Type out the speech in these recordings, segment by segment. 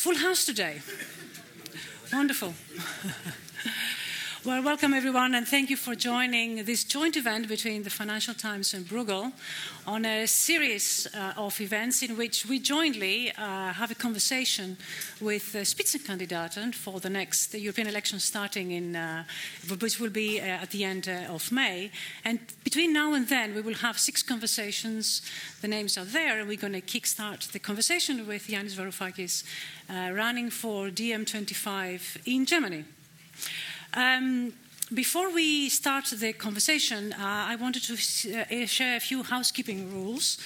full house today. Wonderful. Well, welcome everyone, and thank you for joining this joint event between the Financial Times and Bruegel on a series uh, of events in which we jointly uh, have a conversation with the Spitzenkandidaten for the next European elections starting in, uh, which will be uh, at the end uh, of May. And between now and then, we will have six conversations. The names are there, and we're going to kickstart the conversation with Yanis Varoufakis running for DiEM25 in Germany. Um, before we start the conversation, uh, I wanted to uh, share a few housekeeping rules.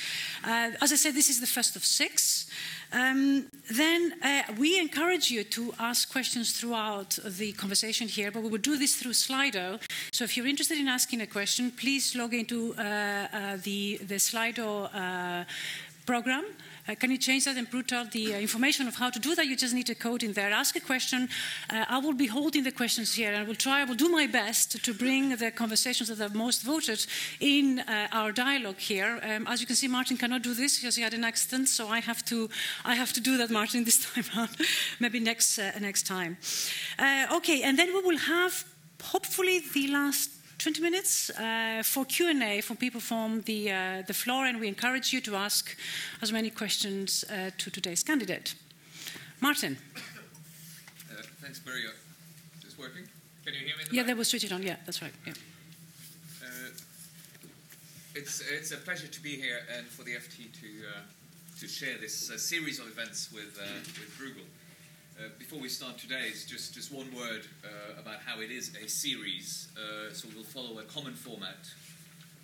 Uh, as I said, this is the first of six. Um, then uh, we encourage you to ask questions throughout the conversation here, but we will do this through Slido. So if you're interested in asking a question, please log into uh, uh, the, the Slido program. Uh, can you change that and put the uh, information of how to do that? You just need a code in there. Ask a question. Uh, I will be holding the questions here and I will try, I will do my best to bring the conversations that are most voted in uh, our dialogue here. Um, as you can see, Martin cannot do this because he had an accident, so I have to, I have to do that, Martin, this time around. Maybe next, uh, next time. Uh, okay, and then we will have hopefully the last 20 minutes uh, for Q&A from people from the, uh, the floor, and we encourage you to ask as many questions uh, to today's candidate. Martin. Uh, thanks, Maria. Is this working? Can you hear me? The yeah, they will switch it on. Yeah, that's right. Yeah. Uh, it's, it's a pleasure to be here and for the FT to, uh, to share this series of events with, with Bruegel. Uh, before we start today's, just, just one word uh, about how it is a series. Uh, so we'll follow a common format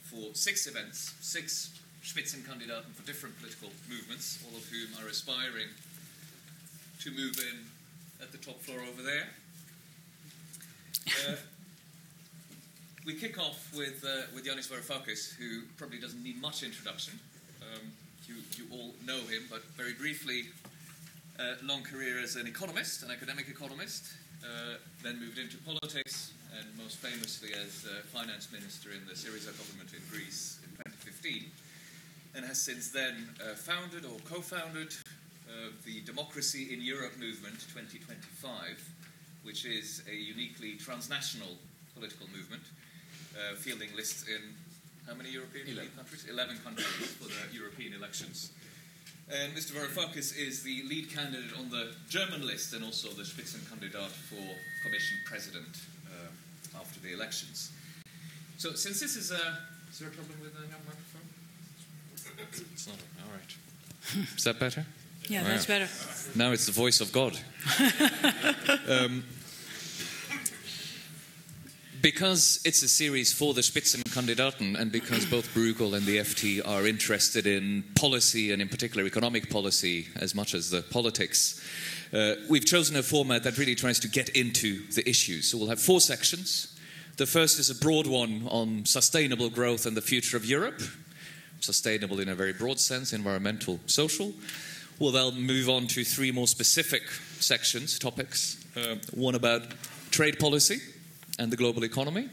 for six events, six Spitzenkandidaten for different political movements, all of whom are aspiring to move in at the top floor over there. Uh, we kick off with, uh, with Yanis Varoufakis, who probably doesn't need much introduction. Um, you, you all know him, but very briefly, uh, long career as an economist, an academic economist, uh, then moved into politics, and most famously as uh, finance minister in the Syriza government in Greece in 2015, and has since then uh, founded or co founded uh, the Democracy in Europe Movement 2025, which is a uniquely transnational political movement, uh, fielding lists in how many European 11. countries? 11 countries for the European elections. And Mr. Varoufakis is the lead candidate on the German list and also the Spitzenkandidat for Commission President uh, after the elections. So, since this is a. Is there a problem with the microphone? It's not. All right. Is that better? Yeah, that's better. Now it's the voice of God. um, because it's a series for the Spitzenkandidaten and because both Bruegel and the FT are interested in policy and in particular economic policy as much as the politics, uh, we've chosen a format that really tries to get into the issues. So we'll have four sections. The first is a broad one on sustainable growth and the future of Europe. Sustainable in a very broad sense, environmental, social. We'll then move on to three more specific sections, topics. Uh, one about trade policy, and the global economy.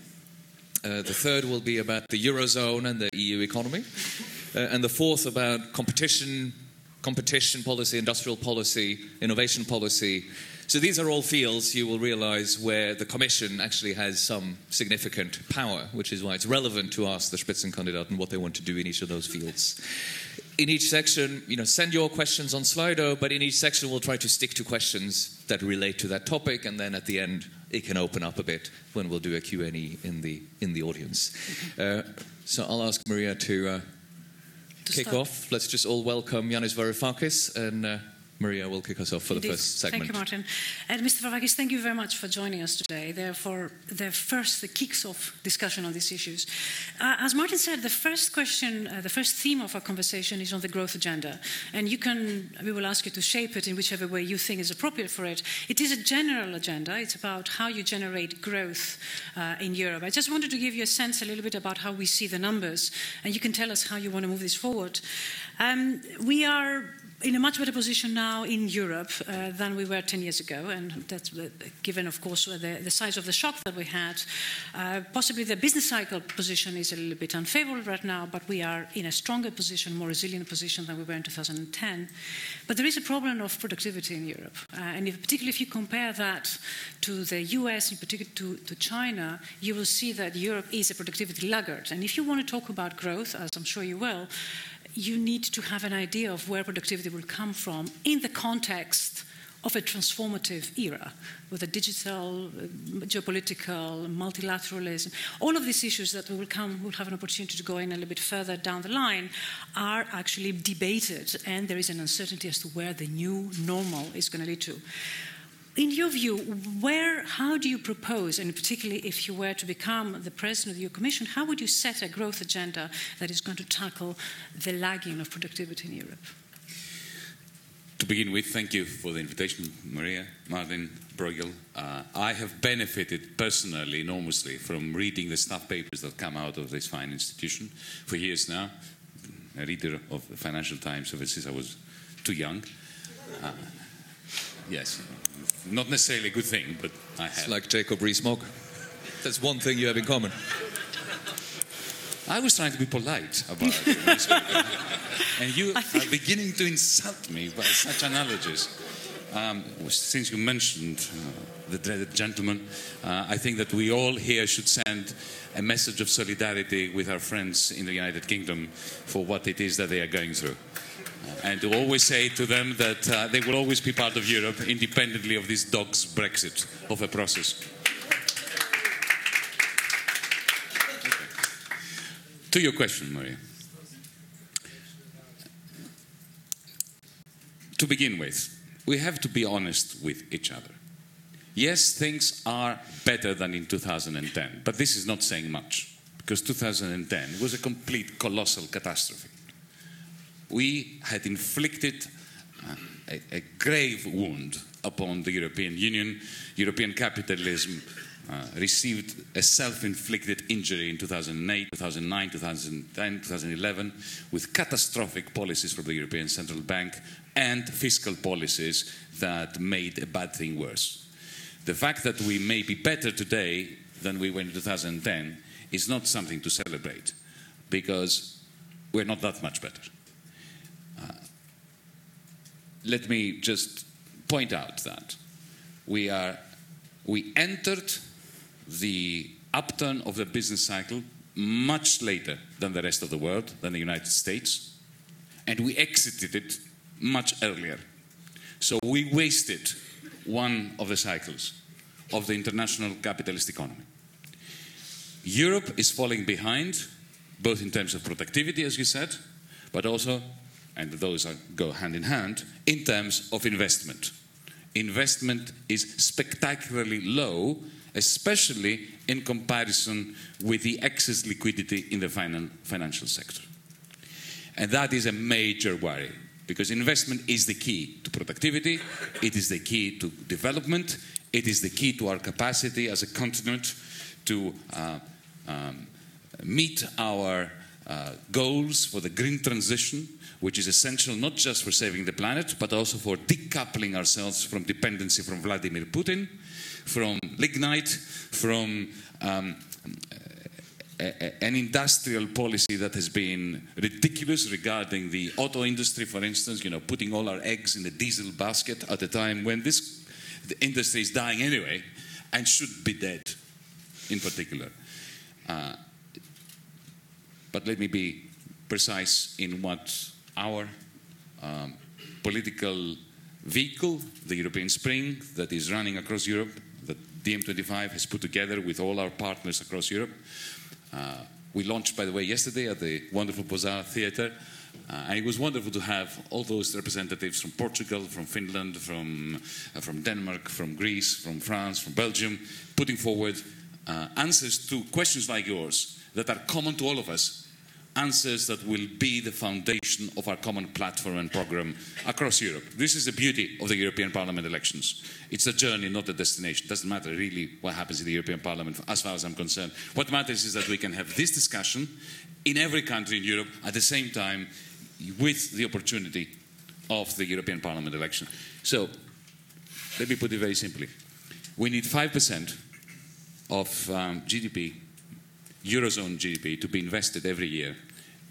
Uh, the third will be about the Eurozone and the EU economy. Uh, and the fourth about competition, competition policy, industrial policy, innovation policy. So these are all fields you will realize where the Commission actually has some significant power, which is why it's relevant to ask the Spitzenkandidaten what they want to do in each of those fields. In each section, you know, send your questions on Slido, but in each section we'll try to stick to questions that relate to that topic, and then at the end it can open up a bit when we'll do a Q&A in the, in the audience. Uh, so I'll ask Maria to, uh, to kick start. off. Let's just all welcome Yanis Varoufakis and uh, Maria will kick us off for Indeed. the first segment. Thank you, Martin. And Mr. Varoufakis, thank you very much for joining us today. Therefore, the first, the kicks off discussion on these issues. Uh, as Martin said, the first question, uh, the first theme of our conversation is on the growth agenda. And you can, we will ask you to shape it in whichever way you think is appropriate for it. It is a general agenda. It's about how you generate growth uh, in Europe. I just wanted to give you a sense a little bit about how we see the numbers, and you can tell us how you want to move this forward. Um, we are in a much better position now in Europe uh, than we were 10 years ago, and that's given, of course, the, the size of the shock that we had. Uh, possibly the business cycle position is a little bit unfavorable right now, but we are in a stronger position, more resilient position than we were in 2010. But there is a problem of productivity in Europe, uh, and if, particularly if you compare that to the US, in particular to, to China, you will see that Europe is a productivity laggard. And if you want to talk about growth, as I'm sure you will, you need to have an idea of where productivity will come from in the context of a transformative era with a digital, geopolitical, multilateralism. All of these issues that will come, we'll have an opportunity to go in a little bit further down the line, are actually debated, and there is an uncertainty as to where the new normal is going to lead to in your view, where, how do you propose, and particularly if you were to become the president of your commission, how would you set a growth agenda that is going to tackle the lagging of productivity in Europe? To begin with, thank you for the invitation, Maria, Martin, Bruegel. Uh, I have benefited personally enormously from reading the staff papers that come out of this fine institution for years now. A reader of the Financial Times ever since I was too young. Uh, yes, not necessarily a good thing, but I have. It's like Jacob Rees-Mogg. That's one thing you have in common. I was trying to be polite about it. and you are beginning to insult me by such analogies. Um, since you mentioned uh, the dreaded gentleman, uh, I think that we all here should send a message of solidarity with our friends in the United Kingdom for what it is that they are going through and to always say to them that uh, they will always be part of Europe independently of this dog's Brexit of a process. Okay. To your question, Maria. To begin with, we have to be honest with each other. Yes, things are better than in 2010, but this is not saying much because 2010 was a complete colossal catastrophe we had inflicted uh, a, a, grave wound upon the European Union. European capitalism uh, received a self inflicted injury in 2008, 2009, 2010, 2011, with catastrophic policies from the European Central Bank and fiscal policies that made a bad thing worse. The fact that we may be better today than we were in 2010 is not something to celebrate because we're not that much better let me just point out that we are we entered the upturn of the business cycle much later than the rest of the world, than the United States, and we exited it much earlier. So we wasted one of the cycles of the international capitalist economy. Europe is falling behind, both in terms of productivity, as you said, but also and those are, go hand in hand, in terms of investment. Investment is spectacularly low, especially in comparison with the excess liquidity in the finan financial sector. And that is a major worry because investment is the key to productivity, it is the key to development, it is the key to our capacity as a continent to uh, um, meet our uh, goals for the green transition which is essential not just for saving the planet, but also for decoupling ourselves from dependency from Vladimir Putin, from lignite, from um, an industrial policy that has been ridiculous regarding the auto industry, for instance, you know, putting all our eggs in the diesel basket at a time when this the industry is dying anyway and should be dead in particular. Uh, but let me be precise in what our um, political vehicle, the European Spring, that is running across Europe, that DiEM25 has put together with all our partners across Europe. Uh, we launched, by the way, yesterday at the wonderful Bozar Theatre. Uh, and it was wonderful to have all those representatives from Portugal, from Finland, from, uh, from Denmark, from Greece, from France, from Belgium, putting forward uh, answers to questions like yours that are common to all of us answers that will be the foundation of our common platform and program across Europe. This is the beauty of the European Parliament elections. It's a journey, not a destination. It doesn't matter really what happens in the European Parliament, as far as I'm concerned. What matters is that we can have this discussion in every country in Europe at the same time with the opportunity of the European Parliament election. So, let me put it very simply. We need 5% of um, GDP, Eurozone GDP, to be invested every year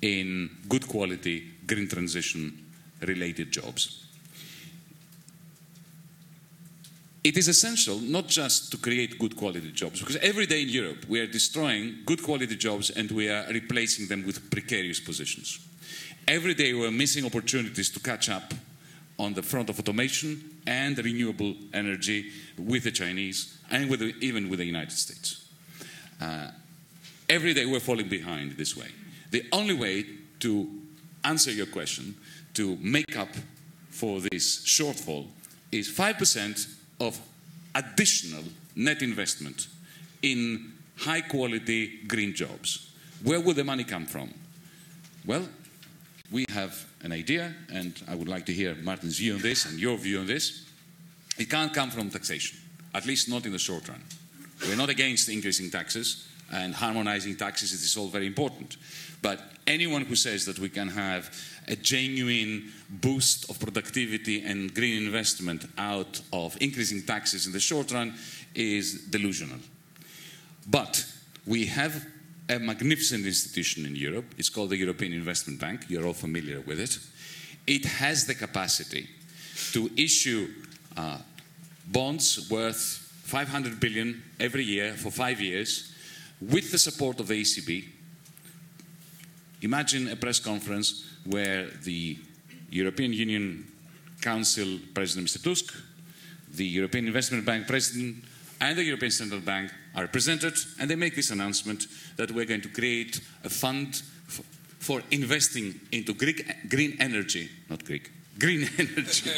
in good quality green transition related jobs. It is essential not just to create good quality jobs, because every day in Europe we are destroying good quality jobs and we are replacing them with precarious positions. Every day we're missing opportunities to catch up on the front of automation and renewable energy with the Chinese and with the, even with the United States. Uh, every day we're falling behind this way. The only way to answer your question, to make up for this shortfall, is 5% of additional net investment in high quality green jobs. Where will the money come from? Well, we have an idea, and I would like to hear Martin's view on this and your view on this. It can't come from taxation, at least not in the short run. We're not against increasing taxes and harmonizing taxes, it is all very important. But anyone who says that we can have a genuine boost of productivity and green investment out of increasing taxes in the short run is delusional. But we have a magnificent institution in Europe. It's called the European Investment Bank. You're all familiar with it. It has the capacity to issue uh, bonds worth 500 billion every year for five years with the support of the ECB. Imagine a press conference where the European Union Council President Mr. Tusk, the European Investment Bank President, and the European Central Bank are presented, and they make this announcement that we're going to create a fund for investing into Greek, green energy, not Greek, green energy,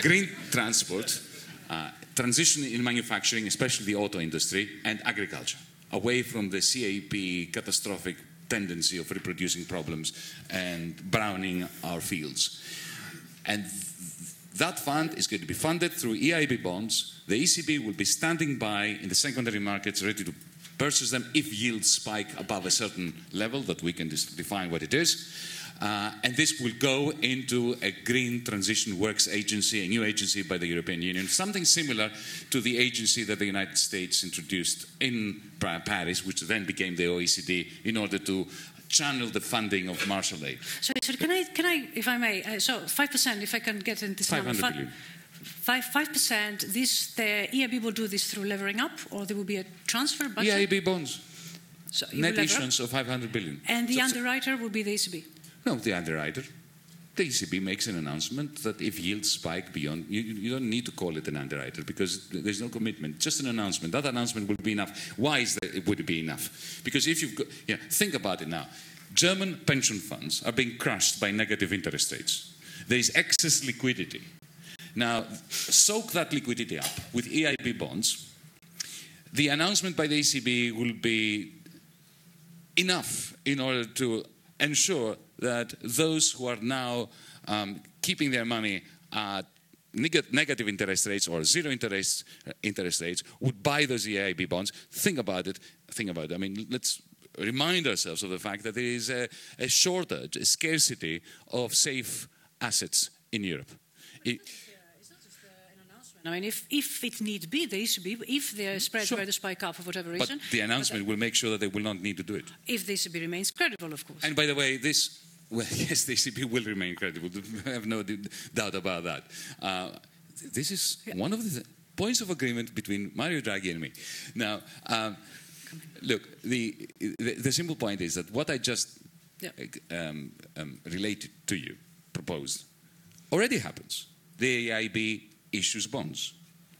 green transport, uh, transition in manufacturing, especially the auto industry, and agriculture, away from the CAP catastrophic tendency of reproducing problems and browning our fields. And that fund is going to be funded through EIB bonds. The ECB will be standing by in the secondary markets ready to purchase them if yields spike above a certain level that we can define what it is. Uh, and this will go into a green transition works agency, a new agency by the European Union, something similar to the agency that the United States introduced in Paris, which then became the OECD, in order to channel the funding of Marshall Aid. So, so can I, can I, if I may, uh, so 5%, if I can get into this 500 number. billion. Five five percent. This the EIB will do this through levering up, or there will be a transfer budget. EIB bonds, So net issuance of 500 billion. and the So- underwriter will be the ECB. No, the underwriter. The ECB makes an announcement that if yields spike beyond, you, you don't need to call it an underwriter because there's no commitment, just an announcement. That announcement will be enough. Why is that it would be enough? Because if you've got, yeah, think about it now. German pension funds are being crushed by negative interest rates. There is excess liquidity. Now, soak that liquidity up with EIB bonds. The announcement by the ECB will be enough in order to ensure that those who are now um, keeping their money at neg- negative interest rates or zero interest uh, interest rates would buy those EIB bonds. Think about it. Think about it. I mean, let's remind ourselves of the fact that there is a, a shortage, a scarcity of safe assets in Europe. It- I mean, if, if it need be, the ECB, if the spreads Sure. were to spike up for whatever but reason, the announcement will make sure that they will not need to do it. if the ECB remains credible, of course. And by the way, this, well, yes, the ECB will remain credible. I have no doubt about that. Uh, this is one of the points of agreement between Mario Draghi and me. Now, um, look, the, the, the simple point is that what I just Yeah. um, um, related to you, proposed, already happens. The EIB issues bonds.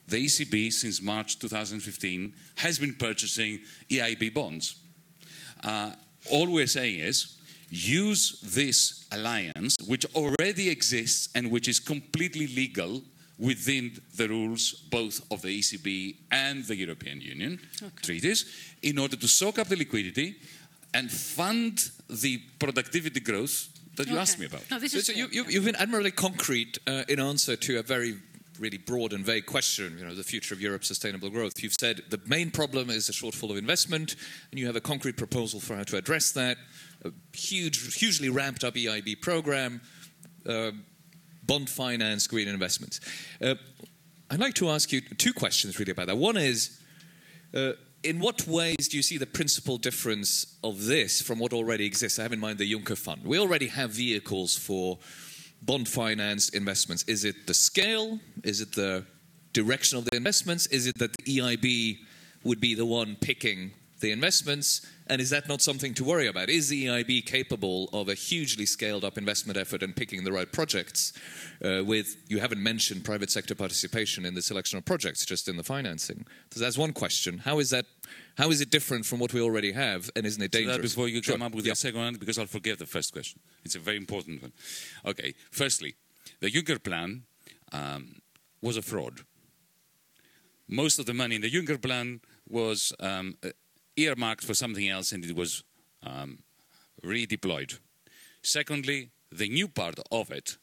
The ECB, since March 2015, has been purchasing EIB bonds. Uh, all we're saying is use this alliance, which already exists and which is completely legal within the rules both of the ECB and the European Union treaties, in order to soak up the liquidity and fund the productivity growth that you asked me about. No, this So, is so you, fair, you, yeah. you've been admirably concrete uh, in answer to a very really broad and vague question, you know, the future of Europe's sustainable growth. You've said the main problem is a shortfall of investment, and you have a concrete proposal for how to address that, a huge, hugely ramped up EIB program, uh, bond finance, green investments. Uh, I'd like to ask you two questions really about that. One is, uh, in what ways do you see the principal difference of this from what already exists? I have in mind the Juncker Fund. We already have vehicles for bond finance investments. Is it the scale? Is it the direction of the investments? Is it that the EIB would be the one picking the investments? And is that not something to worry about? Is the EIB capable of a hugely scaled up investment effort and picking the right projects? Uh, with you haven't mentioned private sector participation in the selection of projects, just in the financing. So that's one question. How is that? How is it different from what we already have, and isn't it dangerous? So before you sure. come up with yeah. the second one, because I'll forget the first question. It's a very important one. Okay. Firstly, the Juncker plan um, was a fraud. Most of the money in the Juncker plan was um, earmarked for something else and it was um, redeployed. Secondly, the new part of it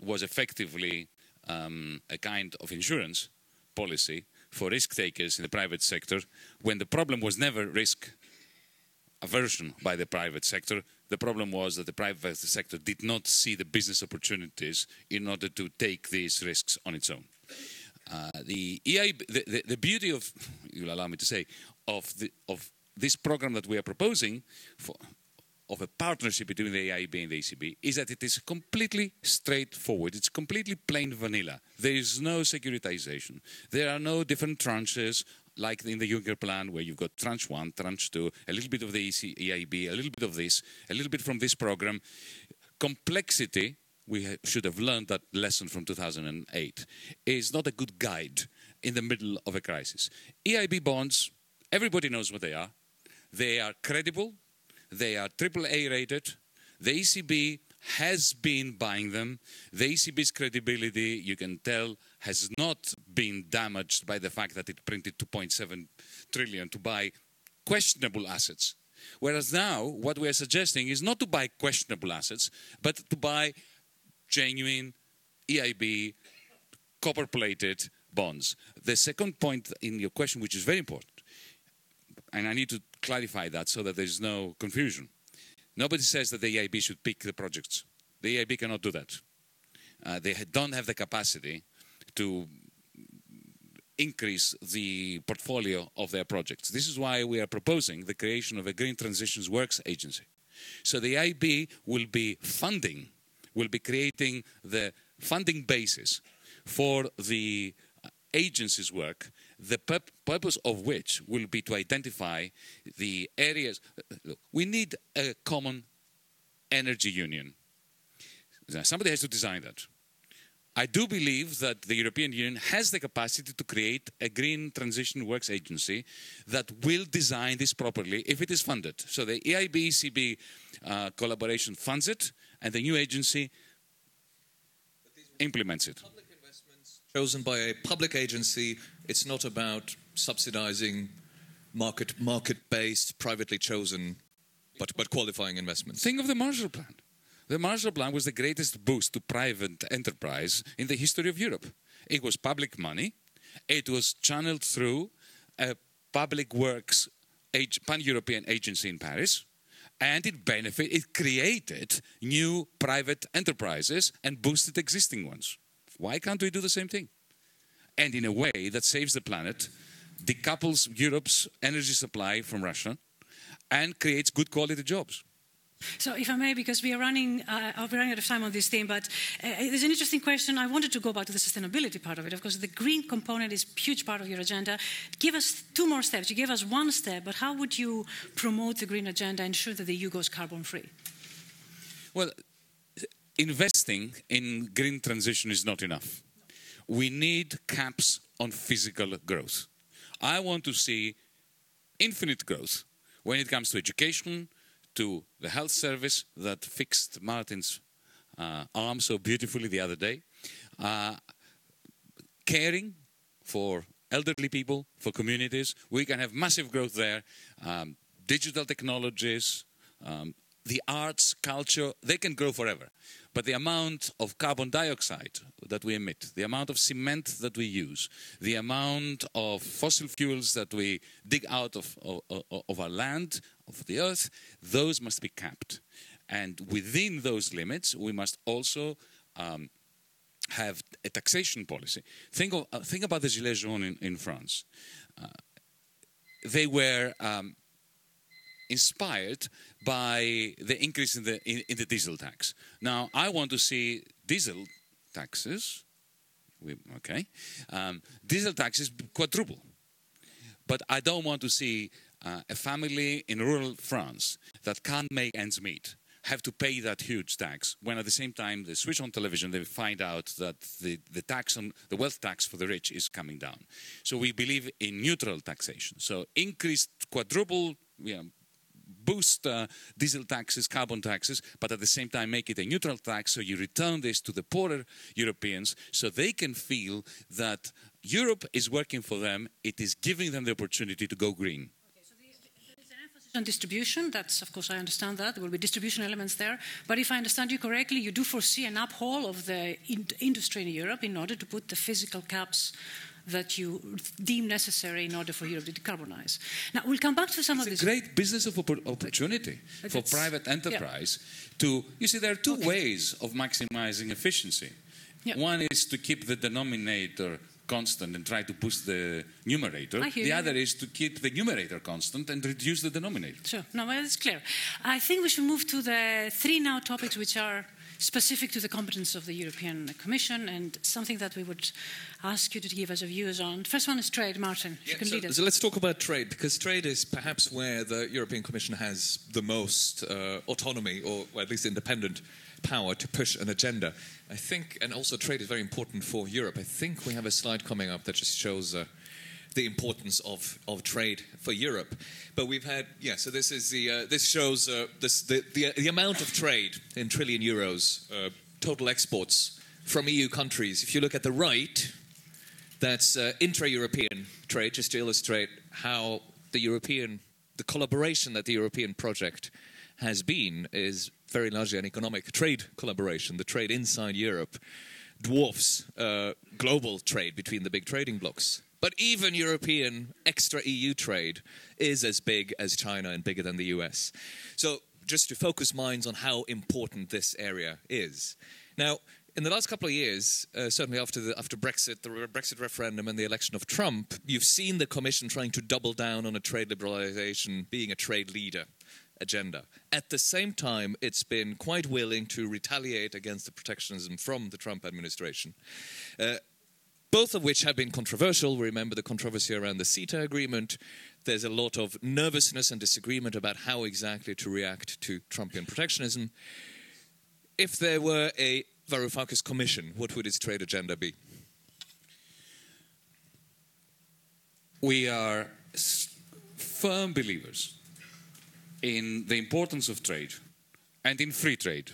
was effectively um, a kind of insurance policy for risk takers in the private sector when the problem was never risk aversion by the private sector. The problem was that the private sector did not see the business opportunities in order to take these risks on its own. Uh, the EIB, the, the, the, beauty of, you'll allow me to say, of, the, of this program that we are proposing for, of a partnership between the EIB and the ECB is that it is completely straightforward. It's completely plain vanilla. There is no securitization. There are no different tranches like in the Juncker plan where you've got tranche one, tranche two, a little bit of the EIB, a little bit of this, a little bit from this program. Complexity, we should have learned that lesson from 2008, is not a good guide in the middle of a crisis. EIB bonds, everybody knows what they are. They are credible, they are AAA rated. The ECB has been buying them. The ECB's credibility, you can tell, has not been damaged by the fact that it printed 2.7 trillion to buy questionable assets. Whereas now, what we are suggesting is not to buy questionable assets, but to buy genuine EIB copper plated bonds. The second point in your question, which is very important, and I need to clarify that so that there's no confusion. Nobody says that the EIB should pick the projects. The EIB cannot do that. Uh, they don't have the capacity to increase the portfolio of their projects. This is why we are proposing the creation of a Green Transitions Works Agency. So the EIB will be funding, will be creating the funding basis for the agency's work the purpose of which will be to identify the areas. We need a common energy union. Somebody has to design that. I do believe that the European Union has the capacity to create a green transition works agency that will design this properly if it is funded. So the EIB ECB uh, collaboration funds it, and the new agency implements it chosen by a public agency. It's not about subsidizing market market based, privately chosen, but, but qualifying investments. Think of the Marshall Plan. The Marshall Plan was the greatest boost to private enterprise in the history of Europe. It was public money, it was channeled through a public works pan European agency in Paris. And it benefited, it created new private enterprises and boosted existing ones. Why can't we do the same thing? And in a way that saves the planet, decouples Europe's energy supply from Russia, and creates good quality jobs. So, if I may, because we are running, uh, we're running out of time on this theme, but uh, there's an interesting question. I wanted to go back to the sustainability part of it. Of course, the green component is a huge part of your agenda. Give us two more steps. You gave us one step, but how would you promote the green agenda and ensure that the EU goes carbon free? Well, investing in green transition is not enough. We need caps on physical growth. I want to see infinite growth when it comes to education, to the health service that fixed Martin's uh, arm so beautifully the other day, uh, caring for elderly people, for communities. We can have massive growth there. Um, digital technologies, um, the arts, culture, they can grow forever. But the amount of carbon dioxide that we emit, the amount of cement that we use, the amount of fossil fuels that we dig out of, of, of our land, of the earth, those must be capped. And within those limits, we must also um, have a taxation policy. Think, of, uh, think about the Gilets jaunes in, in France. Uh, they were um, inspired by the increase in the, in, in, the diesel tax. Now, I want to see diesel taxes, we, okay, um, diesel taxes quadruple. But I don't want to see uh, a family in rural France that can't make ends meet have to pay that huge tax when at the same time they switch on television they find out that the, the tax on the wealth tax for the rich is coming down so we believe in neutral taxation so increased quadruple you know, boost uh, diesel taxes, carbon taxes, but at the same time make it a neutral tax so you return this to the poorer Europeans so they can feel that Europe is working for them, it is giving them the opportunity to go green so the there is an emphasis on distribution. That's, of course, I understand that. There will be distribution elements there. But if I understand you correctly, you do foresee an uphaul of the in industry in Europe in order to put the physical caps that you deem necessary in order for Europe to decarbonize. Now, we'll come back to some it's of this. It's a great business of opportunity but for private enterprise yeah. to, you see, there are two okay. ways of maximizing efficiency. Yeah. One is to keep the denominator constant and try to boost the numerator. The you. other is to keep the numerator constant and reduce the denominator. Sure, no, well, it's clear. I think we should move to the three now topics which are specific to the competence of the European Commission and something that we would ask you to give us a views on. First one is trade, Martin. Yeah, so, so, let's talk about trade because trade is perhaps where the European Commission has the most uh, autonomy or, or at least independent power to push an agenda. I think, and also trade is very important for Europe. I think we have a slide coming up that just shows. Uh, the importance of, of trade for Europe. But we've had, yeah, so this is the, uh, this shows uh, this, the, the, the, amount of trade in trillion euros, uh, total exports from EU countries. If you look at the right, that's uh, intra-European trade, just to illustrate how the European, the collaboration that the European project has been is very largely an economic trade collaboration. The trade inside Europe dwarfs uh, global trade between the big trading blocs. But even European extra EU trade is as big as China and bigger than the US. So, just to focus minds on how important this area is. Now, in the last couple of years, uh, certainly after, the, after Brexit, the Brexit referendum, and the election of Trump, you've seen the Commission trying to double down on a trade liberalisation, being a trade leader agenda. At the same time, it's been quite willing to retaliate against the protectionism from the Trump administration. Uh, both of which have been controversial. We remember the controversy around the CETA agreement. There's a lot of nervousness and disagreement about how exactly to react to Trumpian protectionism. If there were a Varoufakis commission, what would its trade agenda be? We are firm believers in the importance of trade and in free trade.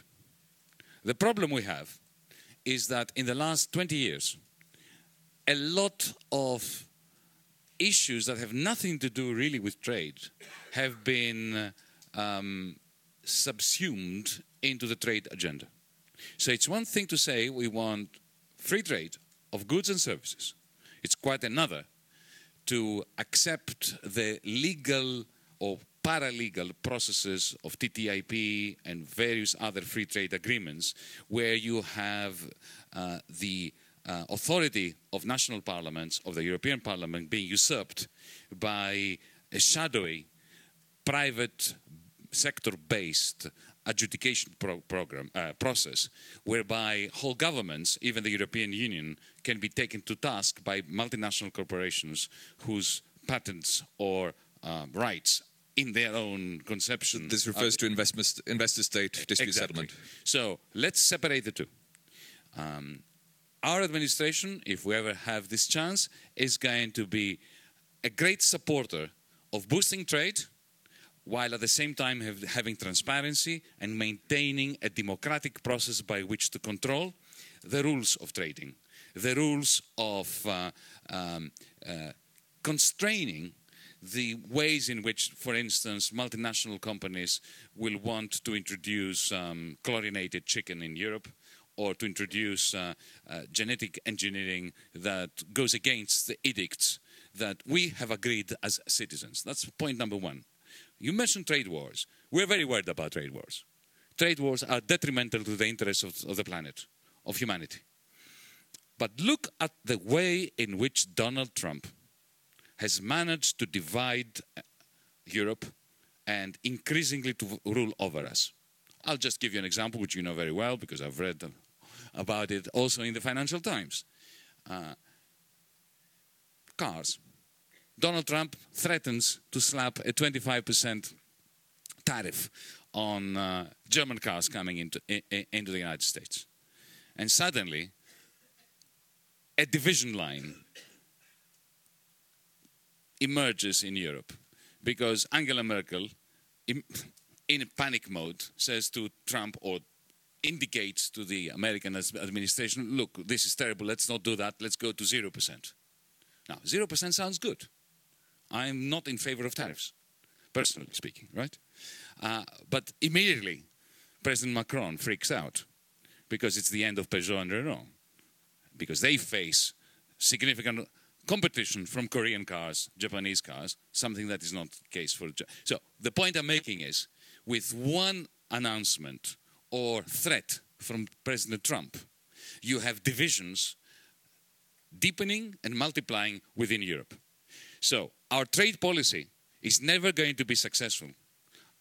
The problem we have is that in the last 20 years, a lot of issues that have nothing to do really with trade have been um, subsumed into the trade agenda. So it's one thing to say we want free trade of goods and services. It's quite another to accept the legal or paralegal processes of TTIP and various other free trade agreements where you have uh, the uh, authority of national parliaments, of the European Parliament, being usurped by a shadowy, private sector based adjudication pro program, uh, process whereby whole governments, even the European Union, can be taken to task by multinational corporations whose patents or uh, rights in their own conception. This refers to investor state dispute exactly. settlement. So let's separate the two. Um, our administration, if we ever have this chance, is going to be a great supporter of boosting trade while at the same time have, having transparency and maintaining a democratic process by which to control the rules of trading, the rules of uh, um, uh, constraining the ways in which, for instance, multinational companies will want to introduce um, chlorinated chicken in Europe or to introduce uh, uh, genetic engineering that goes against the edicts that we have agreed as citizens. That's point number one. You mentioned trade wars. We're very worried about trade wars. Trade wars are detrimental to the interests of, of the planet of humanity. But look at the way in which Donald Trump has managed to divide uh, Europe and increasingly to rule over us. I'll just give you an example, which you know very well because I've read about it also in the Financial Times. Uh, cars. Donald Trump threatens to slap a 25% tariff on uh, German cars coming into, into the United States. And suddenly, a division line emerges in Europe because Angela Merkel, in, in panic mode, says to Trump or indicates to the American administration, look, this is terrible, let's not do that, let's go to 0%. Now, 0% sounds good. I'm not in favor of tariffs, personally speaking, right? Uh, but immediately, President Macron freaks out because it's the end of Peugeot and Renault, because they face significant competition from Korean cars, Japanese cars, something that is not the case for. So the point I'm making is, with one announcement or threat from President Trump, you have divisions deepening and multiplying within Europe. So, our trade policy is never going to be successful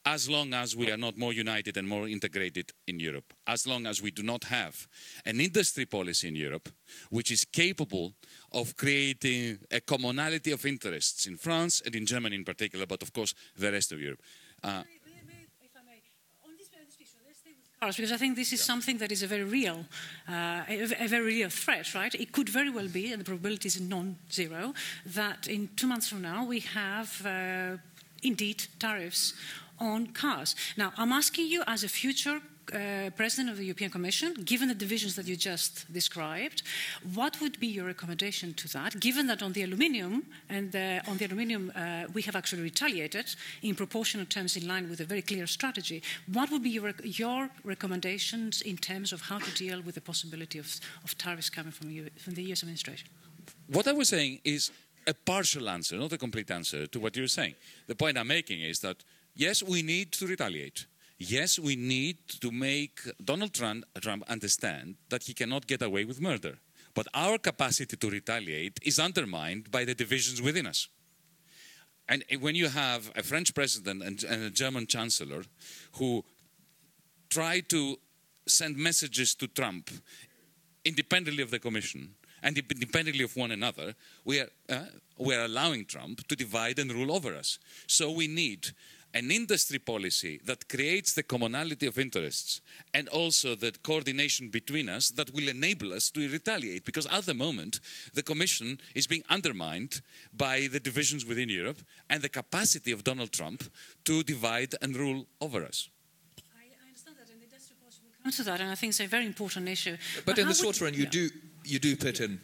as long as we are not more united and more integrated in Europe, as long as we do not have an industry policy in Europe which is capable of creating a commonality of interests in France and in Germany in particular, but of course the rest of Europe. Uh, because I think this is something that is a very real, uh, a, a, very real threat, right? It could very well be, and the probability is non-zero, that in two months from now we have uh, indeed tariffs on cars. Now, I'm asking you as a future uh, President of the European Commission, given the divisions that you just described, what would be your recommendation to that, given that on the aluminium and uh, on the aluminium uh, we have actually retaliated in proportional terms in line with a very clear strategy? What would be your, your recommendations in terms of how to deal with the possibility of, of tariffs coming from, from the US administration? What I was saying is a partial answer, not a complete answer to what you're saying. The point I'm making is that yes, we need to retaliate yes, we need to make Donald Trump, Trump understand that he cannot get away with murder. But our capacity to retaliate is undermined by the divisions within us. And when you have a French president and, a German chancellor who try to send messages to Trump independently of the Commission and independently of one another, we are, uh, we are allowing Trump to divide and rule over us. So we need an industry policy that creates the commonality of interests and also the coordination between us that will enable us to retaliate. Because at the moment, the Commission is being undermined by the divisions within Europe and the capacity of Donald Trump to divide and rule over us. I, understand that, and the industry policy will come to that, and I think it's a very important issue. But, but in the short run, you yeah. do you do put in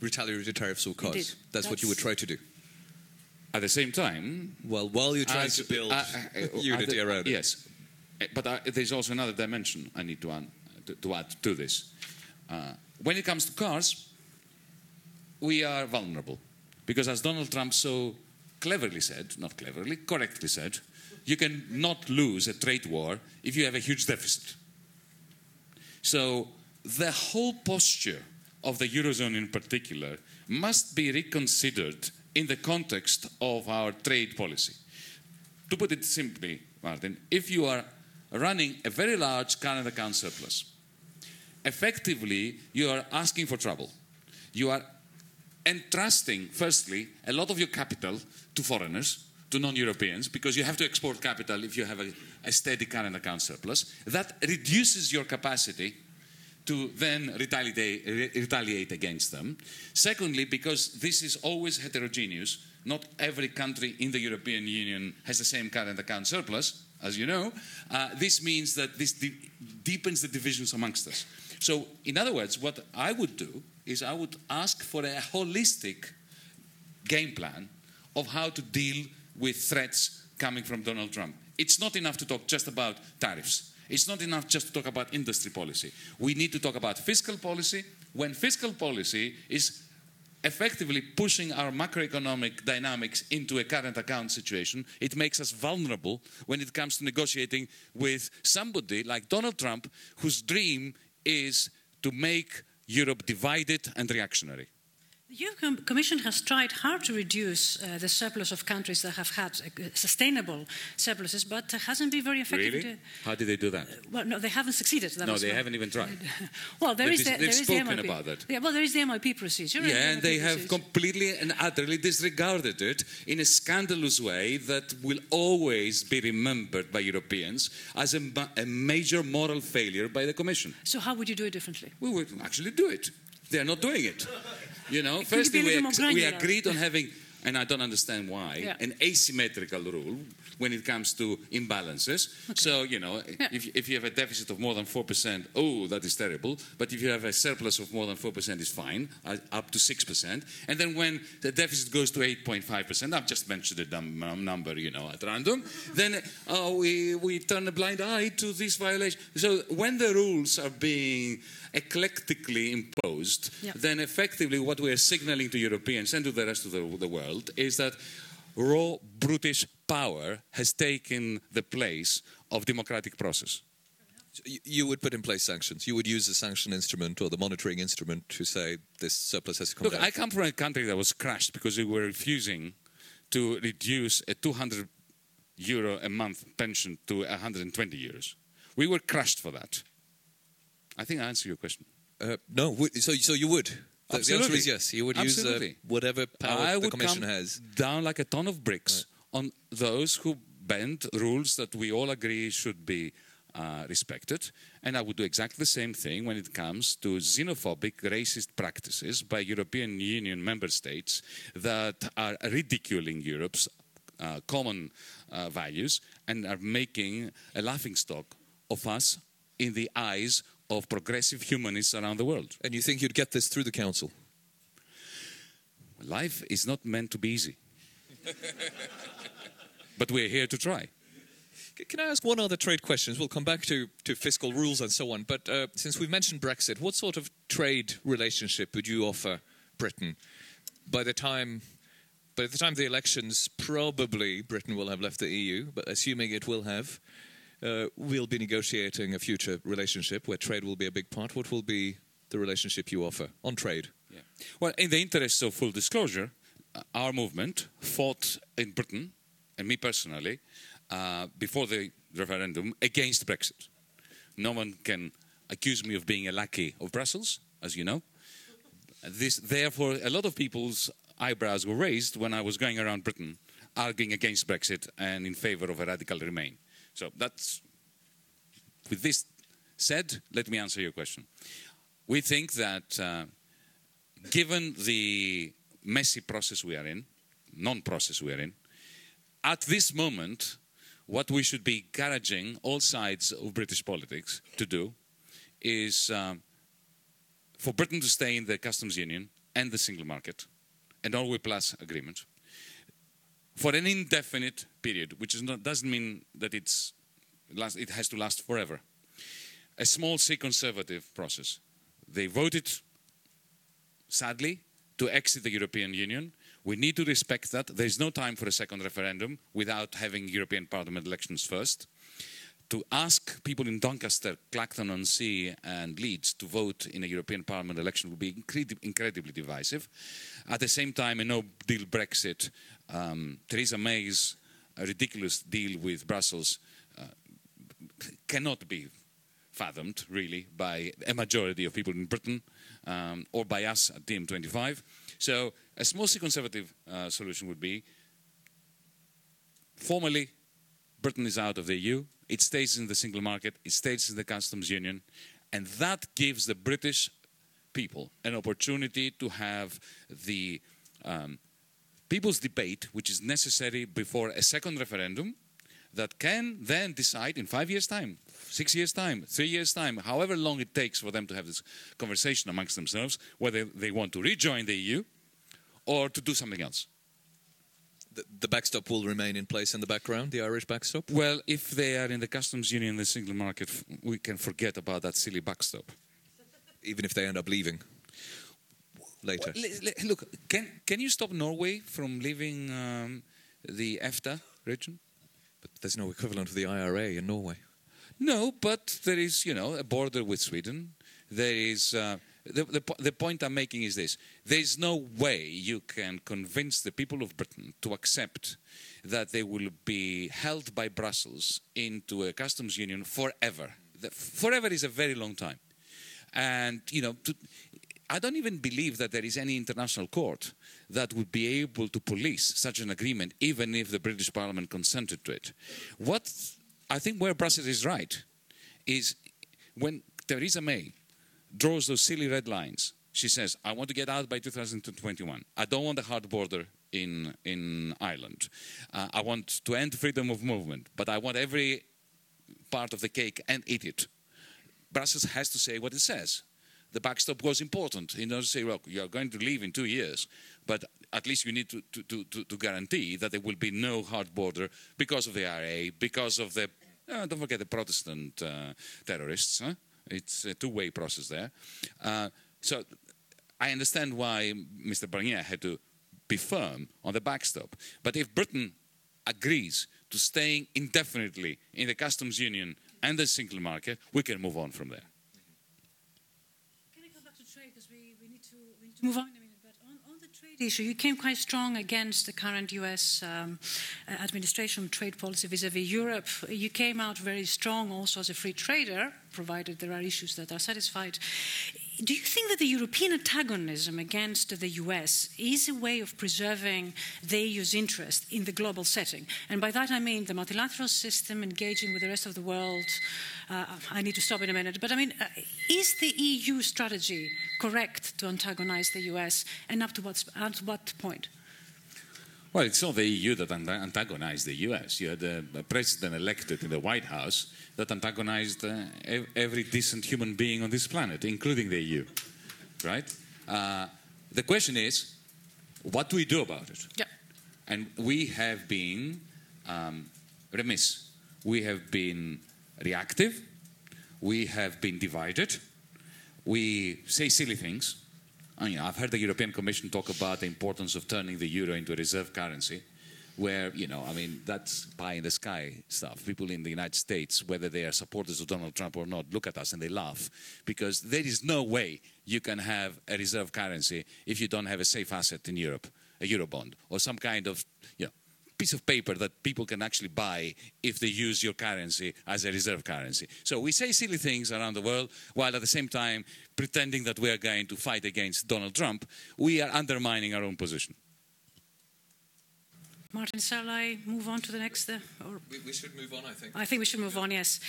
retaliatory tariffs or costs. That's, That's what you would try to do. At the same time, well, while you're trying as, to build uh, unity the, around it, yes, uh, but uh, there's also another dimension I need to, add to, to, add to this. Uh, when it comes to cars, we are vulnerable because, as Donald Trump so cleverly said, not cleverly, correctly said, you can not lose a trade war if you have a huge deficit. So the whole posture of the eurozone in particular must be reconsidered in the context of our trade policy. To put it simply, Martin, if you are running a very large current account surplus, effectively you are asking for trouble. You are entrusting, firstly, a lot of your capital to foreigners, to non Europeans, because you have to export capital if you have a, a steady current account surplus. That reduces your capacity to then retaliate, retaliate against them. Secondly, because this is always heterogeneous, not every country in the European Union has the same current account surplus, as you know. Uh, this means that this de deepens the divisions amongst us. So, in other words, what I would do is I would ask for a holistic game plan of how to deal with threats coming from Donald Trump. It's not enough to talk just about tariffs. It's not enough just to talk about industry policy. We need to talk about fiscal policy. When fiscal policy is effectively pushing our macroeconomic dynamics into a current account situation, it makes us vulnerable when it comes to negotiating with somebody like Donald Trump, whose dream is to make Europe divided and reactionary. The European Commission has tried hard to reduce uh, the surplus of countries that have had uh, sustainable surpluses, but uh, hasn't been very effective. Really? How did they do that? Well, no, they haven't succeeded. That No, they haven't even tried. well, there They've is the, dis- there they've is the MIP. about that. Yeah, well, there is the MIP procedure. Yeah, and the they have completely and utterly disregarded it in a scandalous way that will always be remembered by Europeans as a, a major moral failure by the Commission. So how would you do it differently? We would actually do it. They're not doing it. You know, firstly, we, more we agreed on having, and I don't understand why, Yeah. an asymmetrical rule when it comes to imbalances. So, you know, Yeah. if, if you have a deficit of more than 4%, oh, that is terrible. But if you have a surplus of more than 4%, it's fine, uh, up to 6%. And then when the deficit goes to 8.5%, I've just mentioned a num- num- number, you know, at random, then uh, we, we turn a blind eye to this violation. So when the rules are being eclectically imposed, Yeah. then effectively what we are signaling to Europeans and to the rest of the, the world is that raw brutish power has taken the place of democratic process. You- would put in place sanctions. You would use the sanction instrument or the monitoring instrument to say this surplus has to come Look, back. I come from a country that was crushed because we were refusing to reduce a 200 euro a month pension to 120 euros. We were crushed for that. I think I answered your question. Uh, no, so so you would. The, the answer Absolutely. is yes. You would use uh, whatever power I the would Commission has. down like a ton of bricks on those who bend rules that we all agree should be uh, respected. And I would do exactly the same thing when it comes to xenophobic, racist practices by European Union member states that are ridiculing Europe's uh, common uh, values and are making a laughingstock of us in the eyes of progressive humanists around the world. And you think you'd get this through the Council? Life is not meant to be easy. but we're here to try. Can I ask one other trade question? We'll come back to, to fiscal rules and so on. But uh, since we've mentioned Brexit, what sort of trade relationship would you offer Britain by the time? By the time of the elections, probably Britain will have left the EU, but assuming it will have, uh, we'll be negotiating a future relationship where trade will be a big part. What will be the relationship you offer on trade? Yeah. Well, in the interest of full disclosure, uh, our movement fought in Britain, and me personally, uh, before the referendum against Brexit. No one can accuse me of being a lackey of Brussels, as you know. This, therefore, a lot of people's eyebrows were raised when I was going around Britain arguing against Brexit and in favor of a radical Remain. So that's, with this said, let me answer your question. We think that uh, given the messy process we are in, non process we are in, at this moment, what we should be encouraging all sides of British politics to do is um, for Britain to stay in the customs union and the single market and Norway Plus agreement for an indefinite period, which not, doesn't mean that it's last, it has to last forever. A small C conservative process. They voted, sadly, to exit the European Union. We need to respect that. There is no time for a second referendum without having European Parliament elections first. To ask people in Doncaster, Clacton on Sea, and Leeds to vote in a European Parliament election would be incredi- incredibly divisive. At the same time, a no deal Brexit, um, Theresa May's uh, ridiculous deal with Brussels uh, cannot be fathomed, really, by a majority of people in Britain um, or by us at DiEM25. So, a mostly conservative uh, solution would be formally, Britain is out of the EU, it stays in the single market, it stays in the customs union, and that gives the British people an opportunity to have the um, people's debate, which is necessary before a second referendum, that can then decide in five years' time, six years' time, three years' time, however long it takes for them to have this conversation amongst themselves, whether they want to rejoin the EU or to do something else. The, the backstop will remain in place in the background, the Irish backstop? Well, if they are in the customs union the single market, we can forget about that silly backstop. even if they end up leaving later. Well, look, can, can you stop Norway from leaving um, the EFTA region? But there's no equivalent of the IRA in Norway. No, but there is, you know, a border with Sweden. there is. Uh, the, the, the, point I'm making is this there is no way you can convince the people of Britain to accept that they will be held by Brussels into a customs union forever. The, forever is a very long time. And, you know, to, I don't even believe that there is any international court that would be able to police such an agreement, even if the British Parliament consented to it. What I think where Brussels is right is when Theresa May draws those silly red lines. She says, I want to get out by 2021. I don't want a hard border in, in Ireland. Uh, I want to end freedom of movement, but I want every part of the cake and eat it. Brussels has to say what it says. The backstop was important in order to say, look, you're going to leave in two years, but at least you need to, to, to, to guarantee that there will be no hard border because of the IRA, because of the, uh, don't forget the Protestant uh, terrorists. Huh? It's a two-way process there. Uh, so I understand why Mr. Barnier had to be firm on the backstop. But if Britain agrees to staying indefinitely in the customs union and the single market, we can move on from there. Can I come back to trade because we, we, need to, we need to move on trade issue, you came quite strong against the current US um, administration trade policy vis a vis Europe. You came out very strong also as a free trader, provided there are issues that are satisfied. Do you think that the European antagonism against the US is a way of preserving the EU's interest in the global setting? And by that I mean the multilateral system engaging with the rest of the world. Uh, I need to stop in a minute. But I mean, uh, is the EU strategy correct to antagonize the US and up to what, up to what point? Well, it's not the EU that antagonized the US. You had a president elected in the White House that antagonized uh, every decent human being on this planet, including the EU. Right? Uh, the question is, what do we do about it? Yeah. And we have been um, remiss. We have been reactive. We have been divided. We say silly things I mean, I've heard the European Commission talk about the importance of turning the euro into a reserve currency, where, you know, I mean, that's pie in the sky stuff. People in the United States, whether they are supporters of Donald Trump or not, look at us and they laugh because there is no way you can have a reserve currency if you don't have a safe asset in Europe, a Eurobond, or some kind of, you know, piece of paper that people can actually buy if they use your currency as a reserve currency. So we say silly things around the world while at the same time pretending that we are going to fight against Donald Trump. We are undermining our own position. Martin, shall I move on to the next? Uh, we, we, should move on, I think. I think we should move on, yes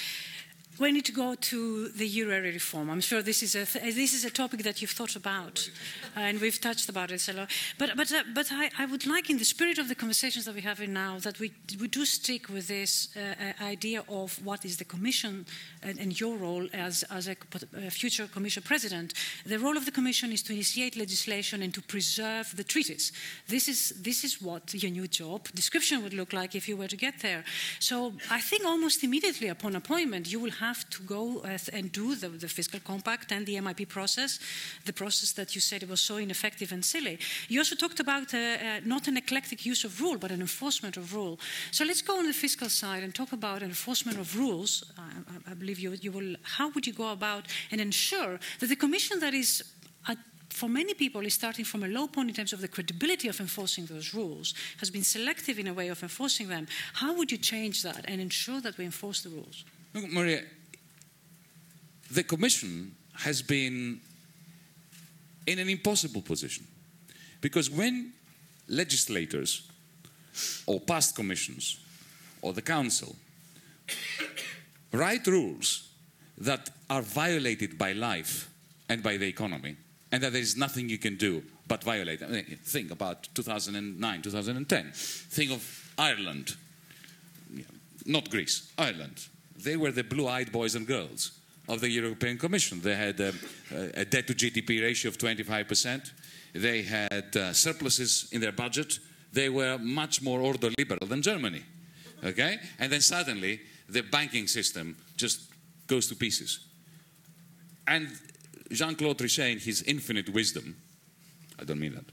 we need to go to the euro area reform. I'm sure this is a th- this is a topic that you've thought about, uh, and we've touched about it a lot. But but uh, but I, I, would like, in the spirit of the conversations that we have now, that we we do stick with this uh, uh idea of what is the Commission and, and your role as as a, a, future Commission President. The role of the Commission is to initiate legislation and to preserve the treaties. This is this is what your new job description would look like if you were to get there. So I think almost immediately upon appointment, you will have to go uh, and do the, the, fiscal compact and the MIP process, the process that you said was so ineffective and silly. You also talked about uh, uh, not an eclectic use of rule, but an enforcement of rule. So let's go on the fiscal side and talk about enforcement of rules. I, I believe you, you will. How would you go about and ensure that the Commission that is for many people is starting from a low point in terms of the credibility of enforcing those rules, has been selective in a way of enforcing them. How would you change that and ensure that we enforce the rules? Look, Maria, the Commission has been in an impossible position. Because when legislators or past commissions or the Council write rules that are violated by life and by the economy, and that there is nothing you can do but violate. them. think about 2009, 2010. Think of Ireland, not Greece, Ireland. They were the blue eyed boys and girls of the European Commission. They had a, a debt to GDP ratio of 25%. They had uh, surpluses in their budget. They were much more ordoliberal than Germany. Okay? And then suddenly the banking system just goes to pieces. And Jean Claude Trichet, in his infinite wisdom, I don't mean that,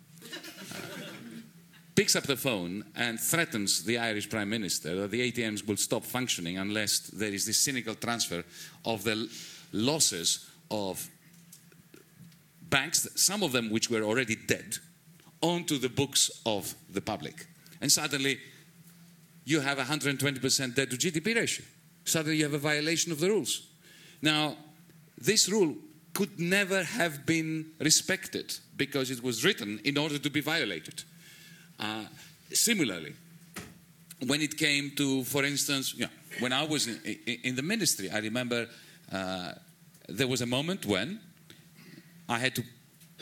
picks up the phone and threatens the Irish Prime Minister that the ATMs will stop functioning unless there is this cynical transfer of the losses of banks, some of them which were already dead, onto the books of the public. And suddenly you have a 120% debt to GDP ratio. Suddenly you have a violation of the rules. Now, this rule could never have been respected because it was written in order to be violated. Uh, similarly, when it came to, for instance, yeah, when I was in, in, the ministry, I remember uh, there was a moment when I had to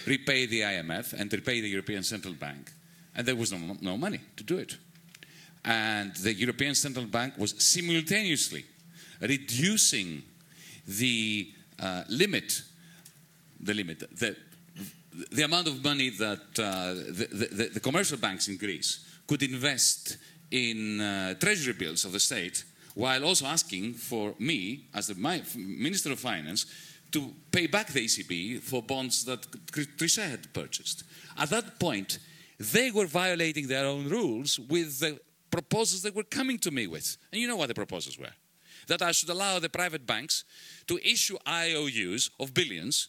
repay the IMF and repay the European Central Bank, and there was no, no money to do it. And the European Central Bank was simultaneously reducing the uh, limit, the limit, the, the amount of money that uh, the, the, the, commercial banks in Greece could invest in uh, treasury bills of the state, while also asking for me, as the Minister of Finance, to pay back the ECB for bonds that Trichet had purchased. At that point, they were violating their own rules with the proposals they were coming to me with. And you know what the proposals were? That I should allow the private banks to issue IOUs of billions,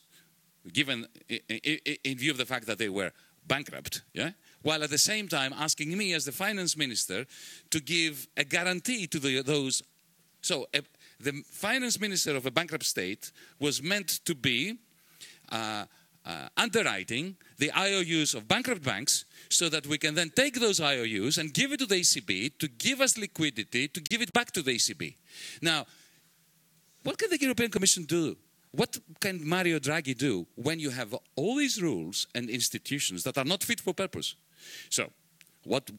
given in view of the fact that they were bankrupt, yeah? while at the same time asking me as the finance minister to give a guarantee to the, those. So the finance minister of a bankrupt state was meant to be uh, uh, underwriting the IOUs of bankrupt banks so that we can then take those IOUs and give it to the ECB to give us liquidity to give it back to the ECB. Now, what can the European Commission do? What can Mario Draghi do when you have all these rules and institutions that are not fit for purpose? So, what,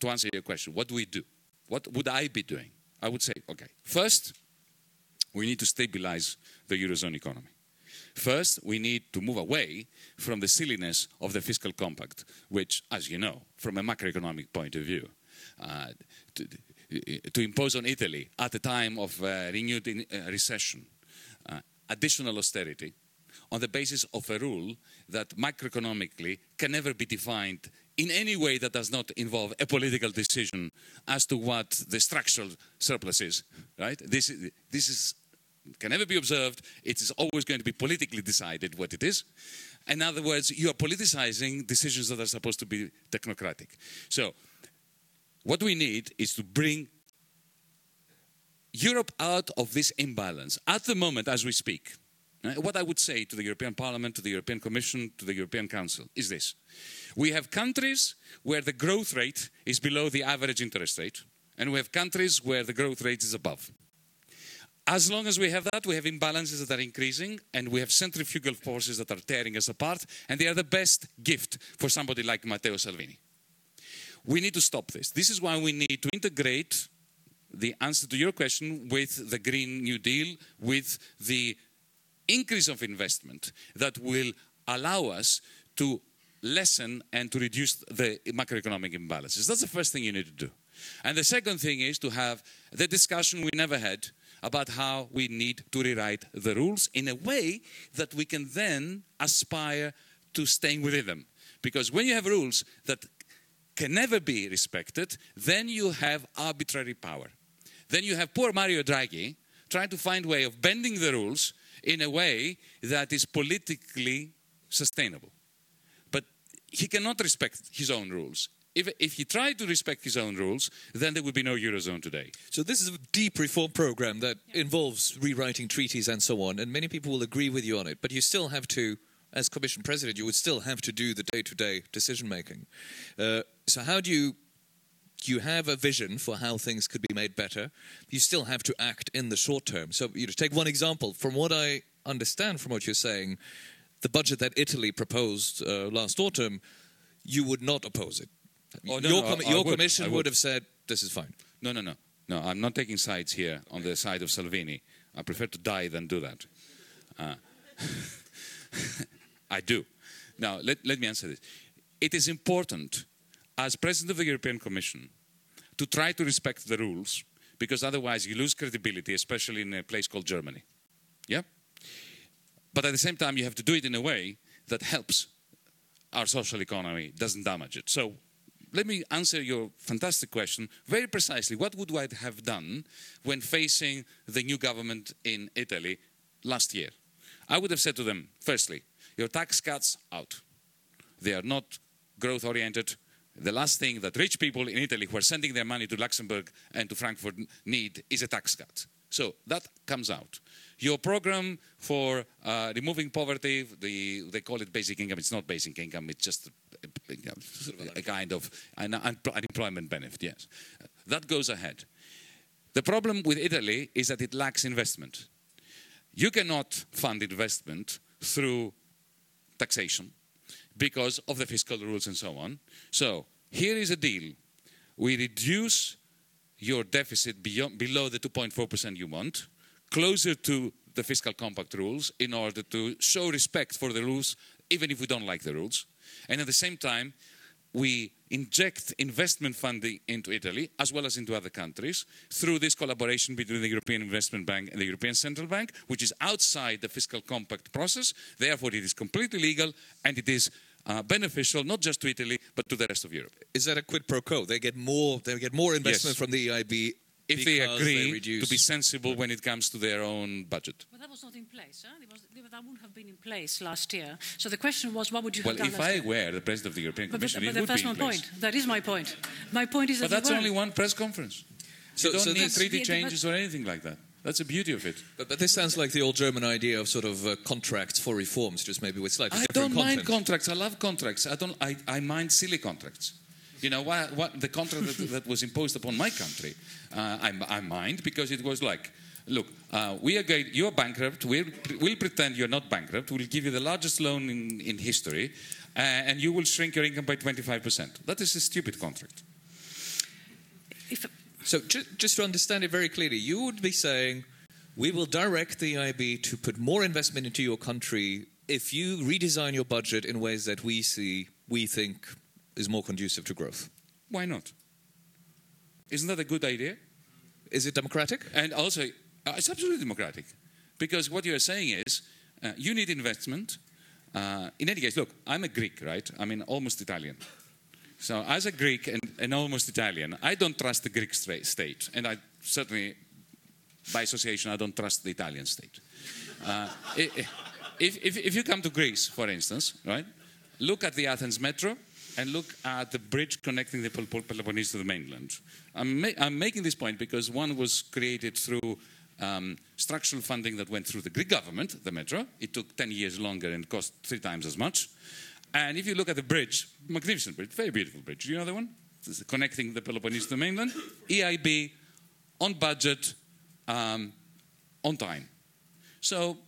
to answer your question, what do we do? What would I be doing? I would say, okay, first, we need to stabilize the Eurozone economy. First, we need to move away from the silliness of the fiscal compact, which, as you know, from a macroeconomic point of view, uh, to, to, impose on Italy at a time of uh, renewed in, uh, recession uh, additional austerity on the basis of a rule that macroeconomically can never be defined in any way that does not involve a political decision as to what the structural surplus is, right? This, is this is can never be observed. It is always going to be politically decided what it is. In other words, you are politicizing decisions that are supposed to be technocratic. So, what we need is to bring Europe out of this imbalance. At the moment, as we speak, what I would say to the European Parliament, to the European Commission, to the European Council is this. We have countries where the growth rate is below the average interest rate, and we have countries where the growth rate is above. As long as we have that, we have imbalances that are increasing and we have centrifugal forces that are tearing us apart, and they are the best gift for somebody like Matteo Salvini. We need to stop this. This is why we need to integrate the answer to your question with the Green New Deal, with the increase of investment that will allow us to lessen and to reduce the macroeconomic imbalances. That's the first thing you need to do. And the second thing is to have the discussion we never had about how we need to rewrite the rules in a way that we can then aspire to staying within them. Because when you have rules that can never be respected, then you have arbitrary power. Then you have poor Mario Draghi trying to find a way of bending the rules in a way that is politically sustainable. But he cannot respect his own rules if, if he tried to respect his own rules, then there would be no Eurozone today. So, this is a deep reform program that yeah. involves rewriting treaties and so on, and many people will agree with you on it, but you still have to, as Commission President, you would still have to do the day to day decision making. Uh, so, how do you you have a vision for how things could be made better. You still have to act in the short term. So, you know, take one example. From what I understand from what you're saying, the budget that Italy proposed uh, last autumn, you would not oppose it. Oh, no, your, no, your would, commission would. would have said this is fine. No, no, no. No, I'm not taking sides here on the side of Salvini. I prefer to die than do that. Uh, I do. Now, let, let me answer this. It is important, as President of the European Commission, to try to respect the rules because otherwise you lose credibility, especially in a place called Germany. Yeah? But at the same time, you have to do it in a way that helps our social economy, doesn't damage it. So let me answer your fantastic question very precisely. What would I have done when facing the new government in Italy last year? I would have said to them, firstly, Your tax cuts out. They are not growth oriented. The last thing that rich people in Italy who are sending their money to Luxembourg and to Frankfurt need is a tax cut. So that comes out. Your program for uh, removing poverty, the, they call it basic income. It's not basic income. It's just a, a, a kind of an unemployment benefit. Yes, that goes ahead. The problem with Italy is that it lacks investment. You cannot fund investment through taxation because of the fiscal rules and so on. So here is a deal. We reduce your deficit beyond, below the 2.4% you want, closer to the fiscal compact rules in order to show respect for the rules, even if we don't like the rules. And at the same time, we inject investment funding into Italy as well as into other countries through this collaboration between the European Investment Bank and the European Central Bank, which is outside the fiscal compact process. Therefore, it is completely legal and it is uh, beneficial not just to Italy but to the rest of Europe. Is that a quid pro quo? They get more. They get more investment yes. from the EIB if they agree they to be sensible when it comes to their own budget. Well, that was not in place. Huh? Was, that wouldn't have been in place last year. So the question was, what would you well, have done? Well, if I were the president of the European Commission, but, but, but that's my point. That is my point. My point is but that. But that's only one press conference. So, you don't so need treaty changes or anything like that. That's the beauty of it. But, but, this sounds like the old German idea of sort of uh, contracts for reforms, just maybe with slightly I different don't mind contracts. I love contracts. I don't. I, I mind silly contracts. You know what? what the contract that, that, was imposed upon my country, uh, I, I, mind because it was like, look, uh, we are going, you're bankrupt. We'll, we'll, pretend you're not bankrupt. We'll give you the largest loan in, in history, uh, and you will shrink your income by 25%. That is a stupid contract. If, so, just, just to understand it very clearly, you would be saying we will direct the EIB to put more investment into your country if you redesign your budget in ways that we see, we think is more conducive to growth. Why not? Isn't that a good idea? Is it democratic? And also, uh, it's absolutely democratic. Because what you're saying is, uh, you need investment. Uh, in any case, look, I'm a Greek, right? I mean, almost Italian. So, as a Greek and, and almost Italian, I don't trust the Greek state, and I certainly, by association, I don't trust the Italian state. Uh, if, if, if you come to Greece, for instance, right, look at the Athens metro and look at the bridge connecting the Peloponnese to the mainland. I'm, ma I'm, making this point because one was created through um, structural funding that went through the Greek government, the metro. It took 10 years longer and cost three times as much. And if you look at the bridge, magnificent bridge, very beautiful bridge. Do you know the one? connecting the Peloponnese to the mainland. EIB, on budget, um, on time. So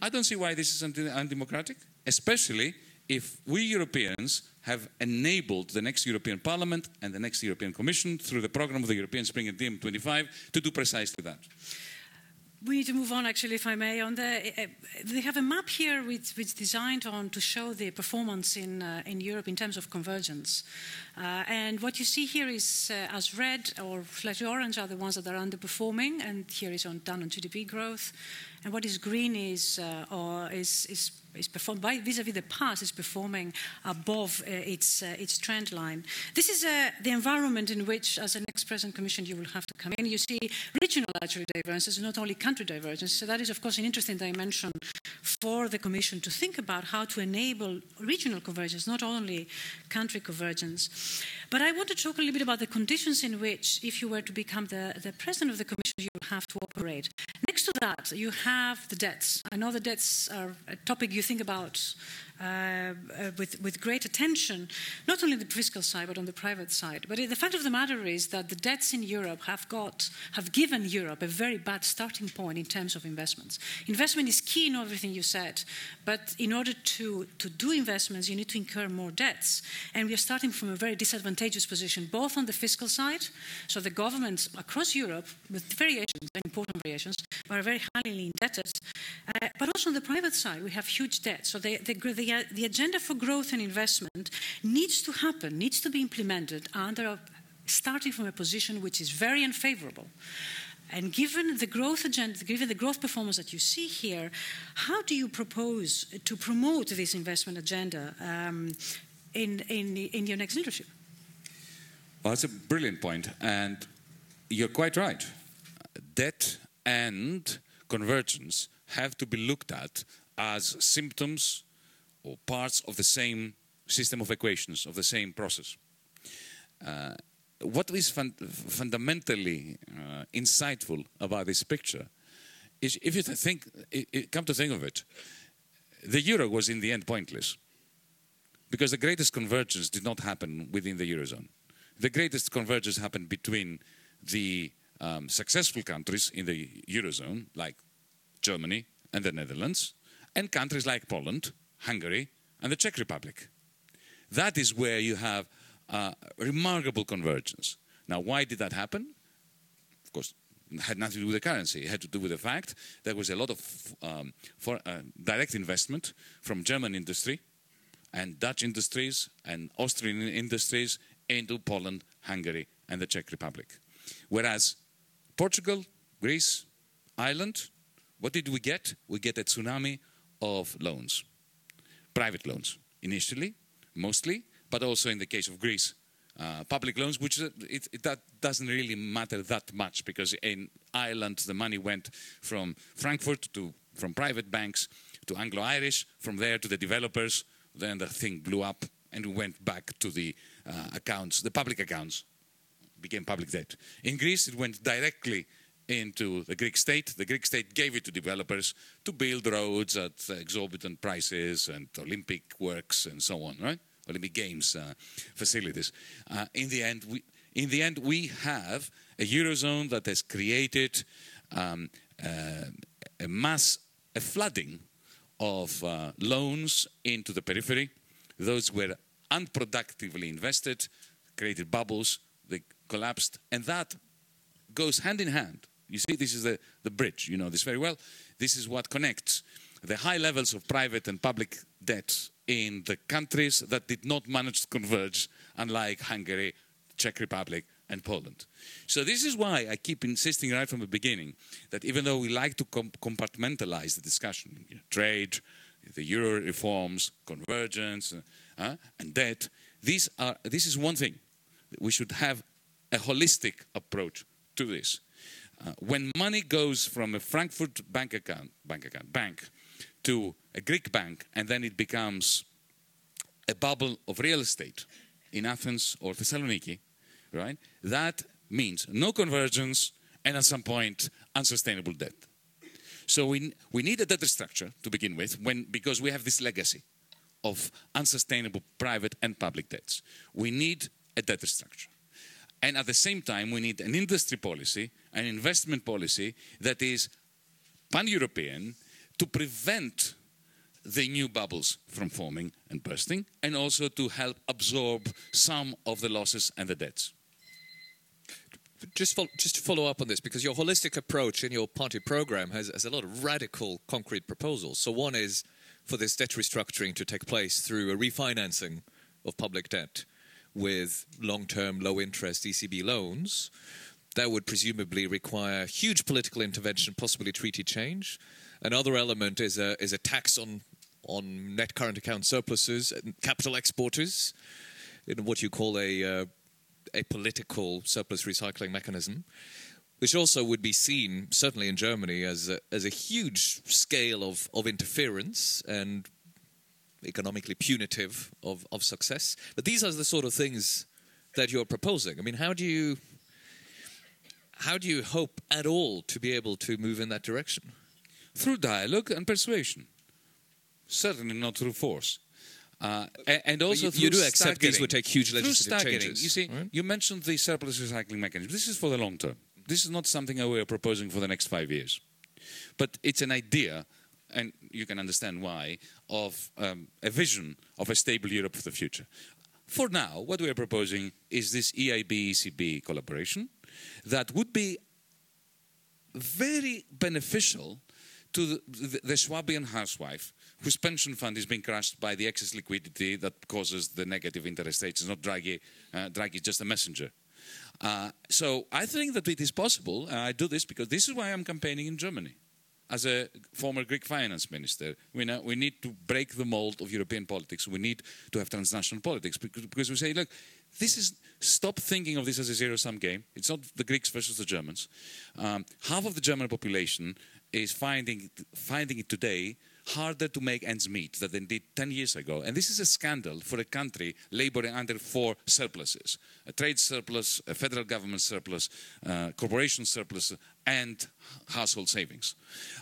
I don't see why this is undemocratic, especially if we Europeans have enabled the next European Parliament and the next European Commission through the program of the European Spring and DiEM25 to do precisely that we need to move on, actually, if I may. On the, uh, they have a map here which, which is designed on to show the performance in, uh, in Europe in terms of convergence. Uh, and what you see here is uh, as red or slightly orange are the ones that are underperforming, and here is on, done on GDP growth. And what is green is, uh, or is, is is performed by vis-à-vis the past is performing above uh, its uh, its trend line. This is uh, the environment in which, as an ex-president commission, you will have to come in. You see regional actually divergences, not only country divergences. So that is, of course, an interesting dimension for the commission to think about how to enable regional convergence, not only country convergence. But I want to talk a little bit about the conditions in which, if you were to become the, the president of the commission, you have to operate. Next to that, you have the debts. I know the debts are a topic you think about uh, uh, with, with great attention, not only on the fiscal side, but on the private side. But the fact of the matter is that the debts in Europe have, got, have given Europe a very bad starting point in terms of investments. Investment is key in everything you said, but in order to, to do investments, you need to incur more debts. And we are starting from a very disadvantageous position, both on the fiscal side, so the governments across Europe, with variations, and important variations, are very highly indebted, uh, but also on the private side, we have huge debts. So the, the, the, the agenda for growth and investment needs to happen, needs to be implemented under a, starting from a position which is very unfavorable. And given the growth agenda, given the growth performance that you see here, how do you propose to promote this investment agenda um, in, in, in your next leadership? Well, that's a brilliant point, and you're quite right. Debt and convergence have to be looked at as symptoms or parts of the same system of equations, of the same process. Uh, what is fun fundamentally uh, insightful about this picture is if you think, come to think of it, the euro was in the end pointless because the greatest convergence did not happen within the eurozone. The greatest convergence happened between the um, successful countries in the eurozone, like Germany and the Netherlands, and countries like Poland, Hungary, and the Czech Republic. That is where you have uh, remarkable convergence. Now, why did that happen? Of course, it had nothing to do with the currency. It had to do with the fact that there was a lot of um, for, uh, direct investment from German industry and Dutch industries and Austrian industries into Poland, Hungary, and the Czech Republic. Whereas Portugal, Greece, Ireland, what did we get? We get a tsunami of loans, private loans, initially, mostly, but also in the case of Greece, uh, public loans, which uh, it, it, that doesn't really matter that much because in Ireland the money went from Frankfurt to from private banks to Anglo-Irish, from there to the developers. Then the thing blew up and we went back to the uh, accounts, the public accounts, became public debt. In Greece, it went directly into the Greek state. The Greek state gave it to developers to build roads at exorbitant prices and Olympic works and so on, right? Olympic Games uh, facilities. Uh, in the end, we in the end we have a eurozone that has created um, uh, a mass, a flooding of uh, loans into the periphery. Those were unproductively invested, created bubbles, they collapsed, and that goes hand in hand. You see, this is the, the bridge, you know this very well. This is what connects the high levels of private and public debt in the countries that did not manage to converge, unlike Hungary, Czech Republic, and Poland. So this is why I keep insisting right from the beginning that even though we like to com compartmentalize the discussion, you know, trade, the euro reforms, convergence, uh, and debt, these are, this is one thing. We should have a holistic approach to this. Uh, when money goes from a Frankfurt bank account, bank account, bank, to a Greek bank, and then it becomes a bubble of real estate in Athens or Thessaloniki, right? That means no convergence and at some point unsustainable debt. So we, we need a debt structure to begin with when, because we have this legacy of unsustainable private and public debts. We need a debt structure. And at the same time, we need an industry policy, an investment policy that is pan European to prevent the new bubbles from forming and bursting, and also to help absorb some of the losses and the debts. Just, just to follow up on this, because your holistic approach in your party program has, has a lot of radical, concrete proposals. So, one is for this debt restructuring to take place through a refinancing of public debt with long term, low interest ECB loans. That would presumably require huge political intervention, possibly treaty change. Another element is a, is a tax on, on net current account surpluses and capital exporters in what you call a, uh, a political surplus recycling mechanism, which also would be seen, certainly in Germany, as a, as a huge scale of, of interference and economically punitive of, of success. But these are the sort of things that you're proposing. I mean, how do you how do you hope at all to be able to move in that direction? Through dialogue and persuasion. Certainly not through force. Uh, and also, you, you do accept these would take huge legislative changes. You see, right? you mentioned the surplus recycling mechanism. This is for the long term. This is not something that we are proposing for the next five years, but it's an idea, and you can understand why, of um, a vision of a stable Europe for the future. For now, what we are proposing is this EIB ECB collaboration that would be very beneficial to the, the, the Swabian housewife whose pension fund is being crushed by the excess liquidity that causes the negative interest rates. It's not Draghi. Uh, Draghi is just a messenger. Uh, so I think that it is possible. I do this because this is why I'm campaigning in Germany. As a former Greek finance minister, we, know, we need to break the mold of European politics. We need to have transnational politics because, because we say, look, this is stop thinking of this as a zero-sum game. It's not the Greeks versus the Germans. Um, half of the German population is finding finding it today harder to make ends meet than they did 10 years ago. And this is a scandal for a country laboring under four surpluses a trade surplus, a federal government surplus, uh, corporation surplus, and household savings.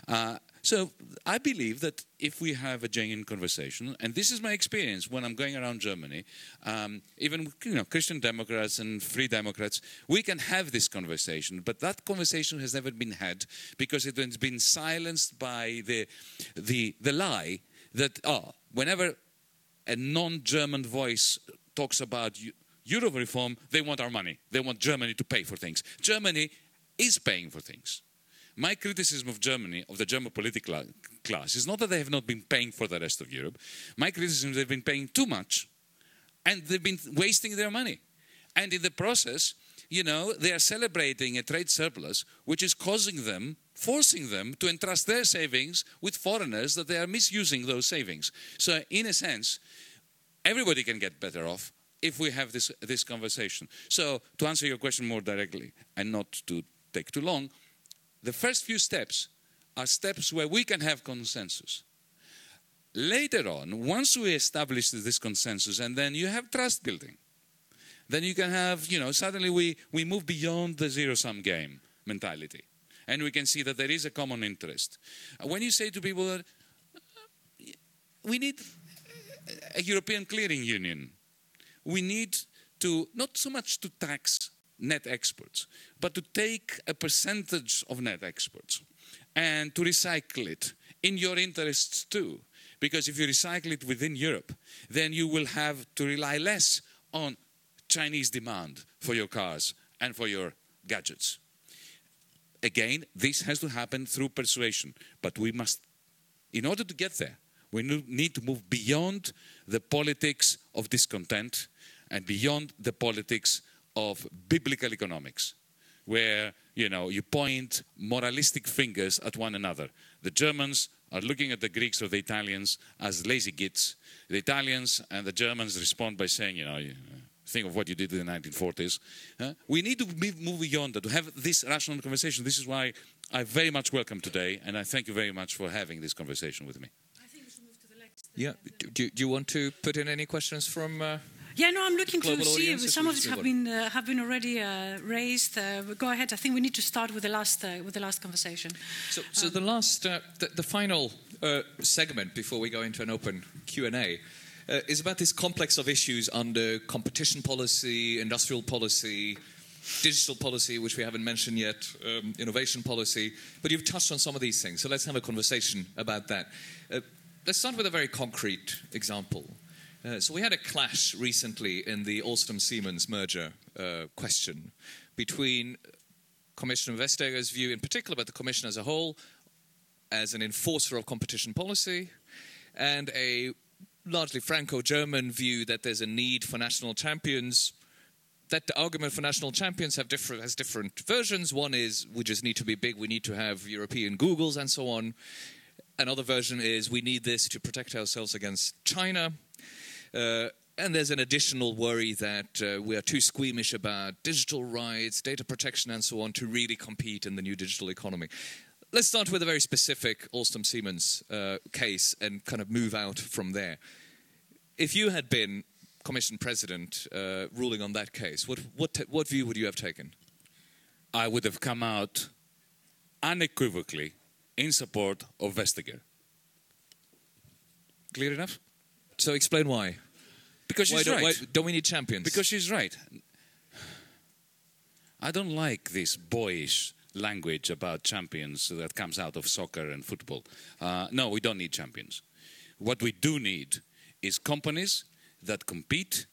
Uh, so I believe that if we have a genuine conversation, and this is my experience when I'm going around Germany, um, even you know Christian Democrats and Free Democrats, we can have this conversation. But that conversation has never been had because it has been silenced by the the the lie that oh, whenever a non-German voice talks about Euro reform, they want our money. They want Germany to pay for things. Germany is paying for things. My criticism of Germany, of the German political class, is not that they have not been paying for the rest of Europe. My criticism is they've been paying too much and they've been wasting their money. And in the process, you know, they are celebrating a trade surplus, which is causing them, forcing them to entrust their savings with foreigners that they are misusing those savings. So, in a sense, everybody can get better off if we have this, this conversation. So, to answer your question more directly and not to take too long, the first few steps are steps where we can have consensus. Later on, once we establish this consensus and then you have trust building, then you can have, you know, suddenly we, we move beyond the zero sum game mentality. And we can see that there is a common interest. When you say to people that uh, we need a European clearing union, we need to not so much to tax net exports, but to take a percentage of net exports and to recycle it in your interests too. Because if you recycle it within Europe, then you will have to rely less on Chinese demand for your cars and for your gadgets. Again, this has to happen through persuasion, but we must, in order to get there, we need to move beyond the politics of discontent and beyond the politics of biblical economics, where you know you point moralistic fingers at one another. The Germans are looking at the Greeks or the Italians as lazy gits. The Italians and the Germans respond by saying, you know, think of what you did in the 1940s. Uh, we need to move beyond that, to have this rational conversation. This is why I very much welcome today, and I thank you very much for having this conversation with me. I think we should move to the next. Yeah. Do, do you want to put in any questions from? Uh yeah, no, I'm looking to see. if Some of these have been uh, have been already uh, raised. Uh, go ahead. I think we need to start with the last uh, with the last conversation. So, so um, the last, uh, the, the, final uh, segment before we go into an open Q and A. is about this complex of issues under competition policy, industrial policy, digital policy, which we haven't mentioned yet, um, innovation policy. But you've touched on some of these things, so let's have a conversation about that. let's start with a very concrete example. Uh, so we had a clash recently in the Alstom Siemens merger uh, question between Commissioner Vestager's view, in particular, about the Commission as a whole, as an enforcer of competition policy, and a largely Franco-German view that there's a need for national champions. That the argument for national champions have different, has different versions. One is we just need to be big, we need to have European Googles and so on. Another version is we need this to protect ourselves against China. Uh, and there's an additional worry that uh, we are too squeamish about digital rights, data protection, and so on to really compete in the new digital economy. Let's start with a very specific Alstom Siemens uh, case and kind of move out from there. If you had been Commission President uh, ruling on that case, what, what, what view would you have taken? I would have come out unequivocally in support of Vestager. Clear enough? So explain why. Because she's why right. Why, don't we need champions? Because she's right. I don't like this boyish language about champions that comes out of soccer and football. Uh, no, we don't need champions. What we do need is companies that compete,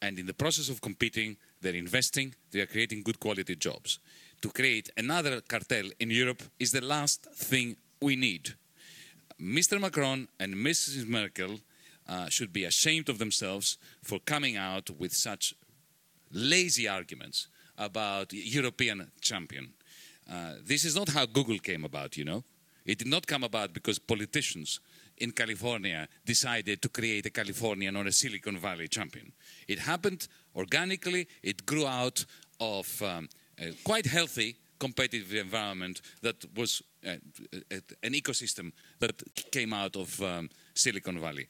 and in the process of competing, they're investing, they are creating good quality jobs. To create another cartel in Europe is the last thing we need. Mr. Macron and Mrs. Merkel uh, should be ashamed of themselves for coming out with such lazy arguments about European champion. Uh, this is not how Google came about, you know. It did not come about because politicians in California decided to create a Californian or a Silicon Valley champion. It happened organically, it grew out of um, quite healthy competitive environment that was uh, an ecosystem that came out of um, Silicon Valley.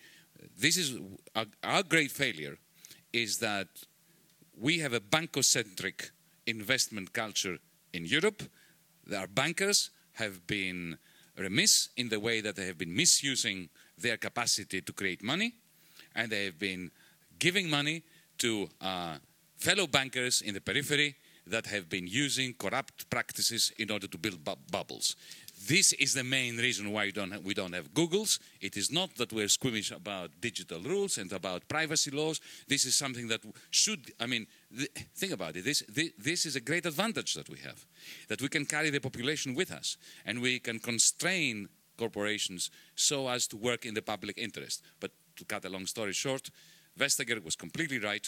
This is our, our great failure is that we have a bankocentric investment culture in Europe. Our bankers have been remiss in the way that they have been misusing their capacity to create money, and they have been giving money to uh, fellow bankers in the periphery that have been using corrupt practices in order to build bu bubbles. This is the main reason why we don't, have, we don't have Googles. It is not that we're squeamish about digital rules and about privacy laws. This is something that should, I mean, think about it. This, this, this is a great advantage that we have, that we can carry the population with us and we can constrain corporations so as to work in the public interest. But to cut a long story short, Vestager was completely right.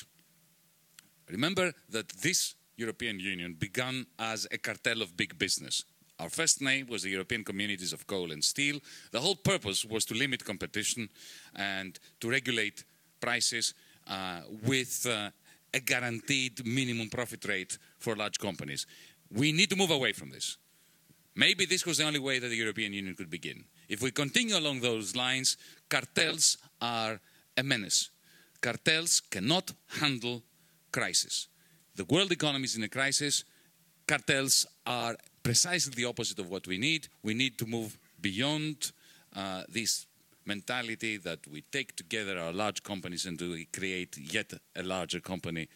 Remember that this European Union began as a cartel of big business. Our first name was the European Communities of Coal and Steel. The whole purpose was to limit competition and to regulate prices uh, with uh, a guaranteed minimum profit rate for large companies. We need to move away from this. Maybe this was the only way that the European Union could begin. If we continue along those lines, cartels are a menace. Cartels cannot handle crisis. The world economy is in a crisis. Cartels are precisely the opposite of what we need. We need to move beyond uh, this mentality that we take together our large companies and to create yet a larger company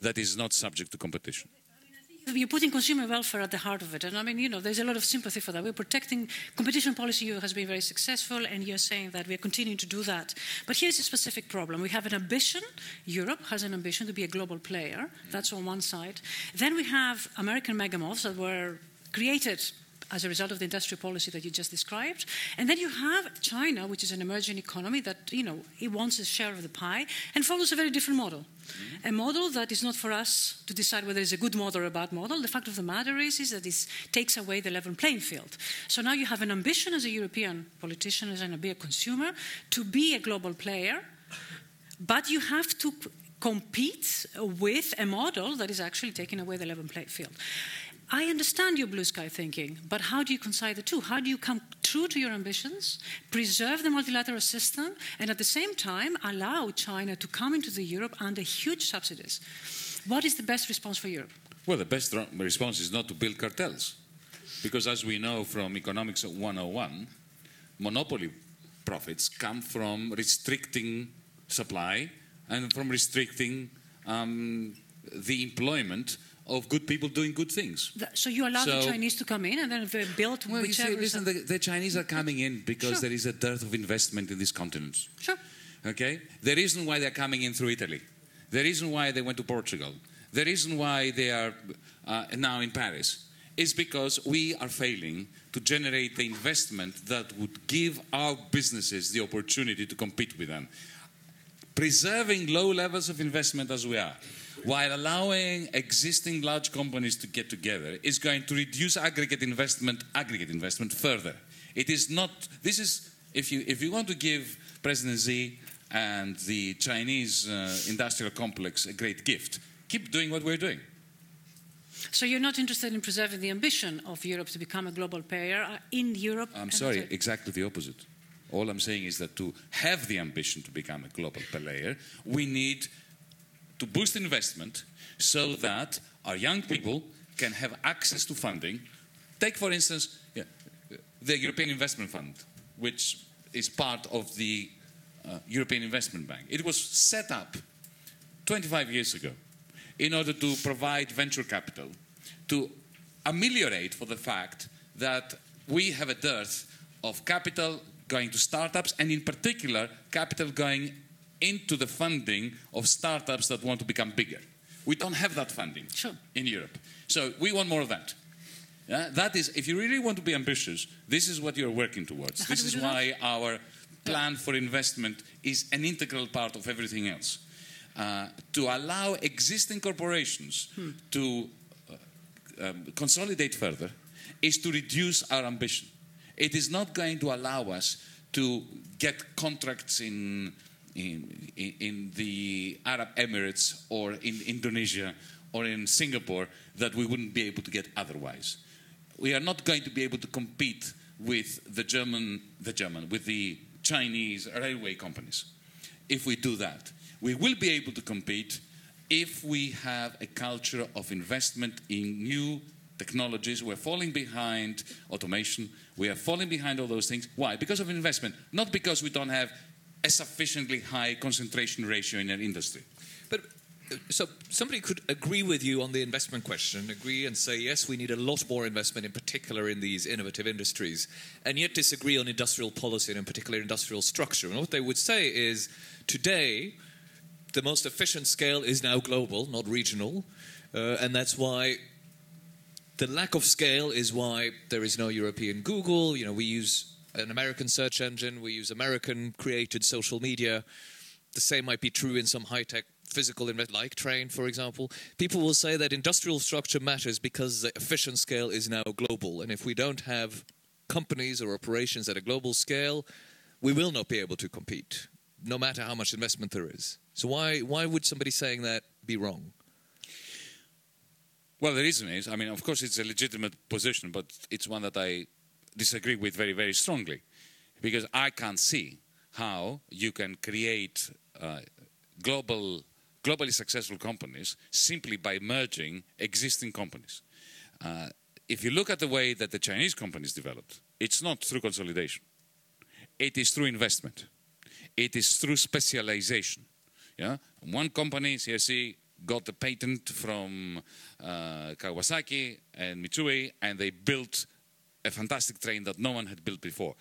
that is not subject to competition. You're putting consumer welfare at the heart of it. And I mean, you know, there's a lot of sympathy for that. We're protecting competition policy has been very successful, and you're saying that we're continuing to do that. But here's a specific problem. We have an ambition, Europe has an ambition to be a global player. That's on one side. Then we have American megamoths that were created as a result of the industrial policy that you just described. And then you have China, which is an emerging economy that, you know, it wants a share of the pie and follows a very different model. Mm-hmm. A model that is not for us to decide whether it's a good model or a bad model. The fact of the matter is, is that it takes away the level playing field. So now you have an ambition as a European politician, as an, a consumer, to be a global player, but you have to compete with a model that is actually taking away the level playing field. I understand your blue sky thinking, but how do you concile the two? How do you come true to your ambitions, preserve the multilateral system, and at the same time allow China to come into the Europe under huge subsidies? What is the best response for Europe? Well, the best response is not to build cartels. Because as we know from Economics 101, monopoly profits come from restricting supply and from restricting um, the employment of good people doing good things. So you allow so, the Chinese to come in and then they build well, whichever. You see, listen, the, the, Chinese are coming in because sure. there is a dearth of investment in this continent. Sure. Okay. The reason why they're coming in through Italy, the reason why they went to Portugal, the reason why they are uh, now in Paris, is because we are failing to generate the investment that would give our businesses the opportunity to compete with them. Preserving low levels of investment as we are while allowing existing large companies to get together is going to reduce aggregate investment, aggregate investment further. It is not, this is, if you, if you want to give President Xi and the Chinese uh, industrial complex a great gift, keep doing what we're doing. So you're not interested in preserving the ambition of Europe to become a global player uh, in Europe? I'm sorry, exactly the opposite. All I'm saying is that to have the ambition to become a global player, we need to boost investment so that our young people can have access to funding. Take, for instance, yeah, the European Investment Fund, which is part of the uh, European Investment Bank. It was set up 25 years ago in order to provide venture capital to ameliorate for the fact that we have a dearth of capital going to startups and in particular capital going into the funding of startups that want to become bigger. We don't have that funding sure. in Europe. So we want more of that. Yeah? That is, if you really want to be ambitious, this is what you're working towards. How this is why that? our plan for investment is an integral part of everything else. Uh, to allow existing corporations hmm. to uh, um, consolidate further is to reduce our ambition. It is not going to allow us to get contracts in in, in, the Arab Emirates or in Indonesia or in Singapore that we wouldn't be able to get otherwise. We are not going to be able to compete with the German, the German, with the Chinese railway companies. If we do that, we will be able to compete if we have a culture of investment in new technologies. We're falling behind automation. We are falling behind all those things. Why? Because of investment, not because we don't have a sufficiently high concentration ratio in an industry. But uh, so somebody could agree with you on the investment question, agree and say yes, we need a lot more investment, in particular in these innovative industries, and yet disagree on industrial policy and in particular industrial structure. And what they would say is today the most efficient scale is now global, not regional, uh, and that's why the lack of scale is why there is no European Google. You know, we use an American search engine, we use American created social media. The same might be true in some high tech physical invest like train, for example. People will say that industrial structure matters because the efficient scale is now global. And if we don't have companies or operations at a global scale, we will not be able to compete, no matter how much investment there is. So why why would somebody saying that be wrong? Well, the reason is, I mean, of course, it's a legitimate position, but it's one that I disagree with very, very strongly, because I can't see how you can create uh, global, globally successful companies simply by merging existing companies. Uh, if you look at the way that the Chinese companies developed, it's not through consolidation. It is through investment. It is through specialization. Yeah, one company, CSC, got the patent from uh, Kawasaki and Mitsui, and they built a fantastic train that no one had built before.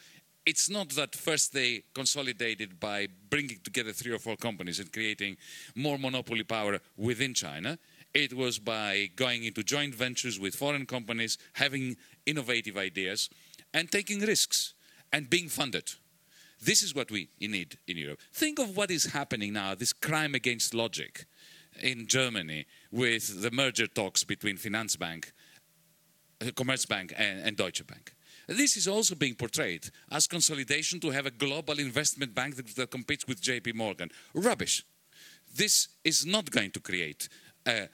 It's not that first they consolidated by bringing together three or four companies and creating more monopoly power within China. It was by going into joint ventures with foreign companies, having innovative ideas, and taking risks and being funded. This is what we need in Europe. Think of what is happening now, this crime against logic in Germany with the merger talks between Finanzbank, Commerzbank, and, and Deutsche Bank. This is also being portrayed as consolidation to have a global investment bank that, that competes with JP Morgan. Rubbish. This is not going to create a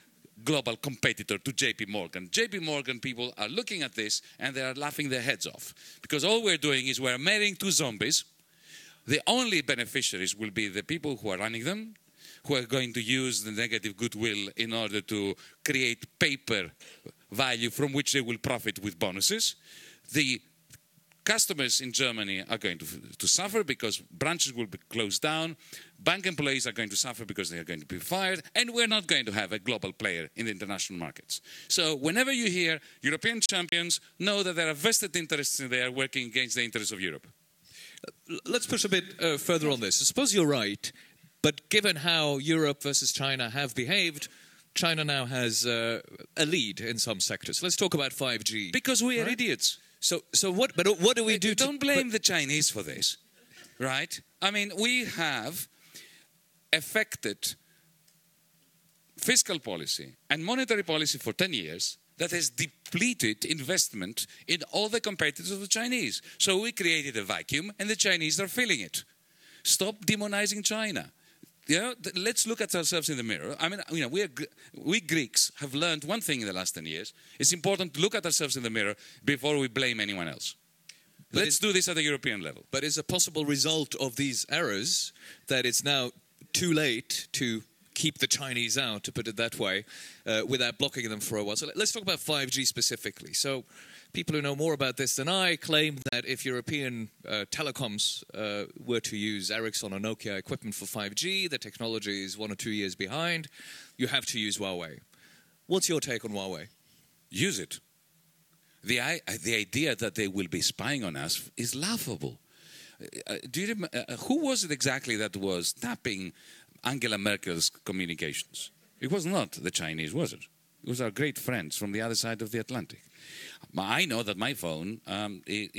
global competitor to JP Morgan. JP Morgan people are looking at this and they are laughing their heads off because all we're doing is we're marrying two zombies. The only beneficiaries will be the people who are running them, who are going to use the negative goodwill in order to create paper value from which they will profit with bonuses. The customers in Germany are going to, to suffer because branches will be closed down. Bank employees are going to suffer because they are going to be fired. And we're not going to have a global player in the international markets. So, whenever you hear European champions, know that there are vested interests in there working against the interests of Europe. Let's push a bit uh, further on this. Suppose you're right, but given how Europe versus China have behaved, China now has uh, a lead in some sectors. Let's talk about 5G. Because we are right? idiots. So, so what? But what do we do? Don't to, blame the Chinese for this, right? I mean, we have affected fiscal policy and monetary policy for 10 years that has depleted investment in all the competitors of the Chinese. So we created a vacuum and the Chinese are filling it. Stop demonizing China. You know, let's look at ourselves in the mirror. I mean, you know, we, are, we Greeks have learned one thing in the last 10 years. It's important to look at ourselves in the mirror before we blame anyone else. But Let's do this at the European level. But is a possible result of these errors that it's now too late to keep the Chinese out, to put it that way, uh, without blocking them for a while? So let's talk about 5G specifically. So people who know more about this than I claim that if European uh, telecoms uh, were to use Ericsson or Nokia equipment for 5G, the technology is one or two years behind. You have to use Huawei. What's your take on Huawei? Use it. The, uh, the idea that they will be spying on us is laughable. Uh, do you remember, uh, who was it exactly that was tapping Angela Merkel's communications? It was not the Chinese, was it? It was our great friends from the other side of the Atlantic. I know that my phone, um, it,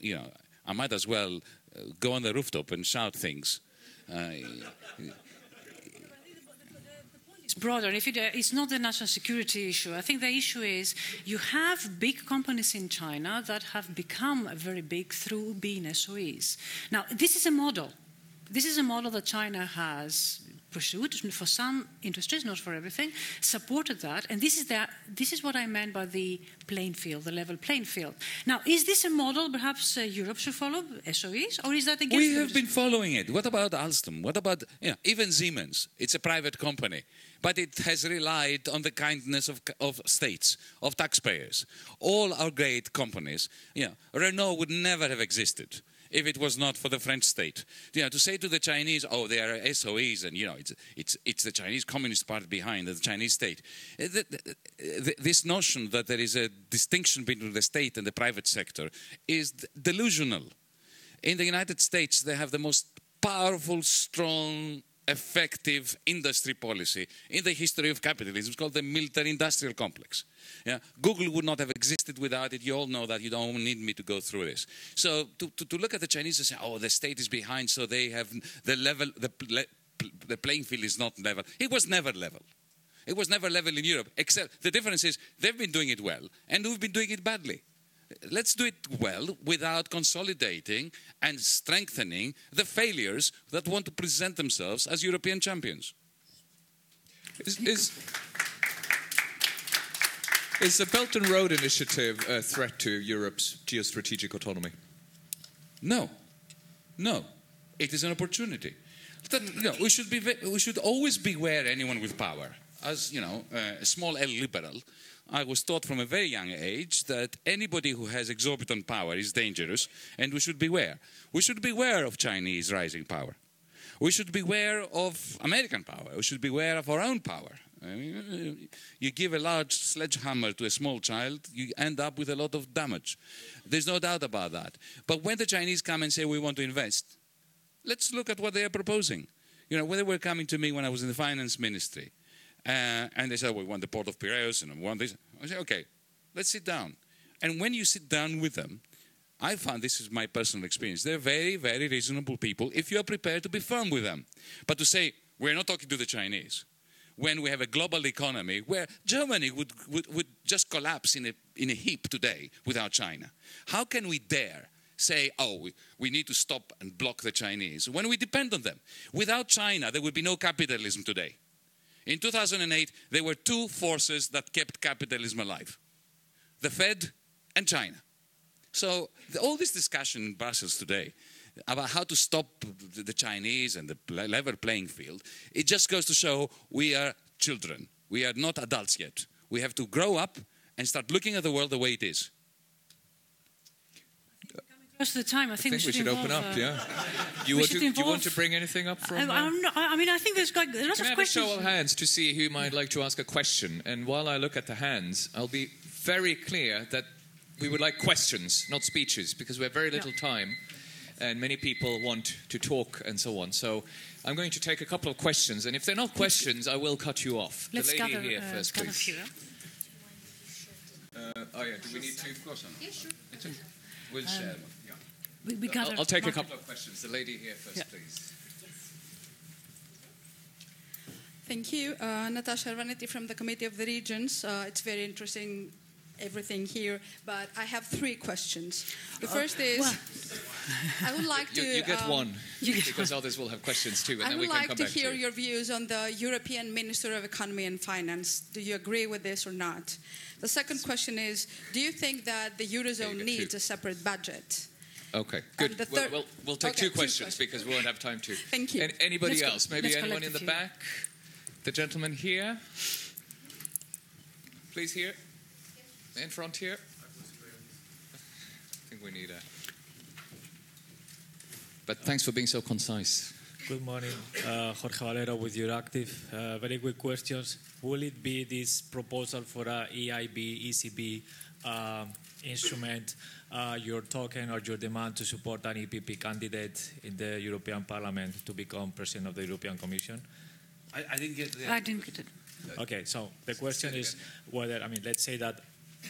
you know, I might as well uh, go on the rooftop and shout things. Uh, it's broader. If it, uh, it's not the national security issue, I think the issue is you have big companies in China that have become very big through being SOEs. Now, this is a model. this is a model that China has pursued for some industries, not for everything, supported that, and this is that. This is what I meant by the playing field, the level playing field. Now, is this a model perhaps uh, Europe should follow, SOEs, or is that against? We have been following it. What about Alstom? What about you know, even Siemens? It's a private company, but it has relied on the kindness of, of states, of taxpayers. All our great companies, you know, Renault would never have existed if it was not for the French state. You know, to say to the Chinese, oh, they are SOEs, and you know, it's it's it's the Chinese Communist Party behind the Chinese state. Uh, this notion that there is a distinction between the state and the private sector is delusional. In the United States, they have the most powerful, strong effective industry policy in the history of capitalism. It's called the military industrial complex. Yeah? Google would not have existed without it. You all know that. You don't need me to go through this. So to, to, to look at the Chinese and say, oh, the state is behind, so they have the level, the, the playing field is not level. It was never level. It was never level in Europe, except the difference is they've been doing it well and we've been doing it badly let's do it well without consolidating and strengthening the failures that want to present themselves as European champions. Is, is, is the Belt and Road Initiative a threat to Europe's geostrategic autonomy? No. No. It is an opportunity. That, you know, we, should be, we should always beware anyone with power. As you know, uh, a small L liberal, I was taught from a very young age that anybody who has exorbitant power is dangerous and we should beware. We should beware of Chinese rising power. We should beware of American power. We should beware of our own power. I mean, you give a large sledgehammer to a small child, you end up with a lot of damage. There's no doubt about that. But when the Chinese come and say we want to invest, let's look at what they are proposing. You know, when they were coming to me when I was in the finance ministry, uh, and they said, we want the port of Piraeus and we want this. I said, okay, let's sit down. And when you sit down with them, I found this is my personal experience. They're very, very reasonable people if you are prepared to be firm with them. But to say, we're not talking to the Chinese, when we have a global economy where Germany would, would, would just collapse in a, in a heap today without China, how can we dare say, oh, we, we need to stop and block the Chinese when we depend on them? Without China, there would be no capitalism today. In 2008, there were two forces that kept capitalism alive the Fed and China. So, the, all this discussion in Brussels today about how to stop the Chinese and the level playing field, it just goes to show we are children. We are not adults yet. We have to grow up and start looking at the world the way it is. Most of the time, I think, I think we should, we should open up. uh, yeah. Do you, want to, do you want to bring anything up from? I, I'm not, I mean, I think there's got a lot Can I of have a questions. show of hands to see who might like to ask a question? And while I look at the hands, I'll be very clear that we would like questions, not speeches, because we have very little time, and many people want to talk and so on. So I'm going to take a couple of questions, and if they're not questions, I will cut you off. Let's the lady gather, here uh, first, gather please. here. Uh, oh yeah, do we need to? Of course, We'll share. We, we gather. I'll, I'll take a couple of questions. The lady here first, Yeah. please. Thank you. Uh, Natasha Arvanetti from the Committee of the Regions. Uh, it's very interesting, everything here, but I have three questions. The first is well- I would like You, to. you get um, one, because others will have questions too, and I then would we can like come to back hear to you. your views on the European Minister of Economy and Finance. Do you agree with this or not? The second question is Do you think that the Eurozone needs two. a separate budget? Okay, good. the We'll, we'll, we'll take Okay, two two questions questions. because we won't have time to. Thank you. An- anybody Let's go- else? Maybe let's anyone in the back? The gentleman here? Please here. In front here. I think we need a. But thanks for being so concise. Good morning, uh, Jorge Valero with Euractiv. Uh, very quick questions. Will it be this proposal for a EIB, ECB um, instrument, uh, your token or your demand to support an EPP candidate in the European Parliament to become president of the European Commission? I, I didn't get the. I didn't get it. Okay, so the question is whether, I mean, let's say that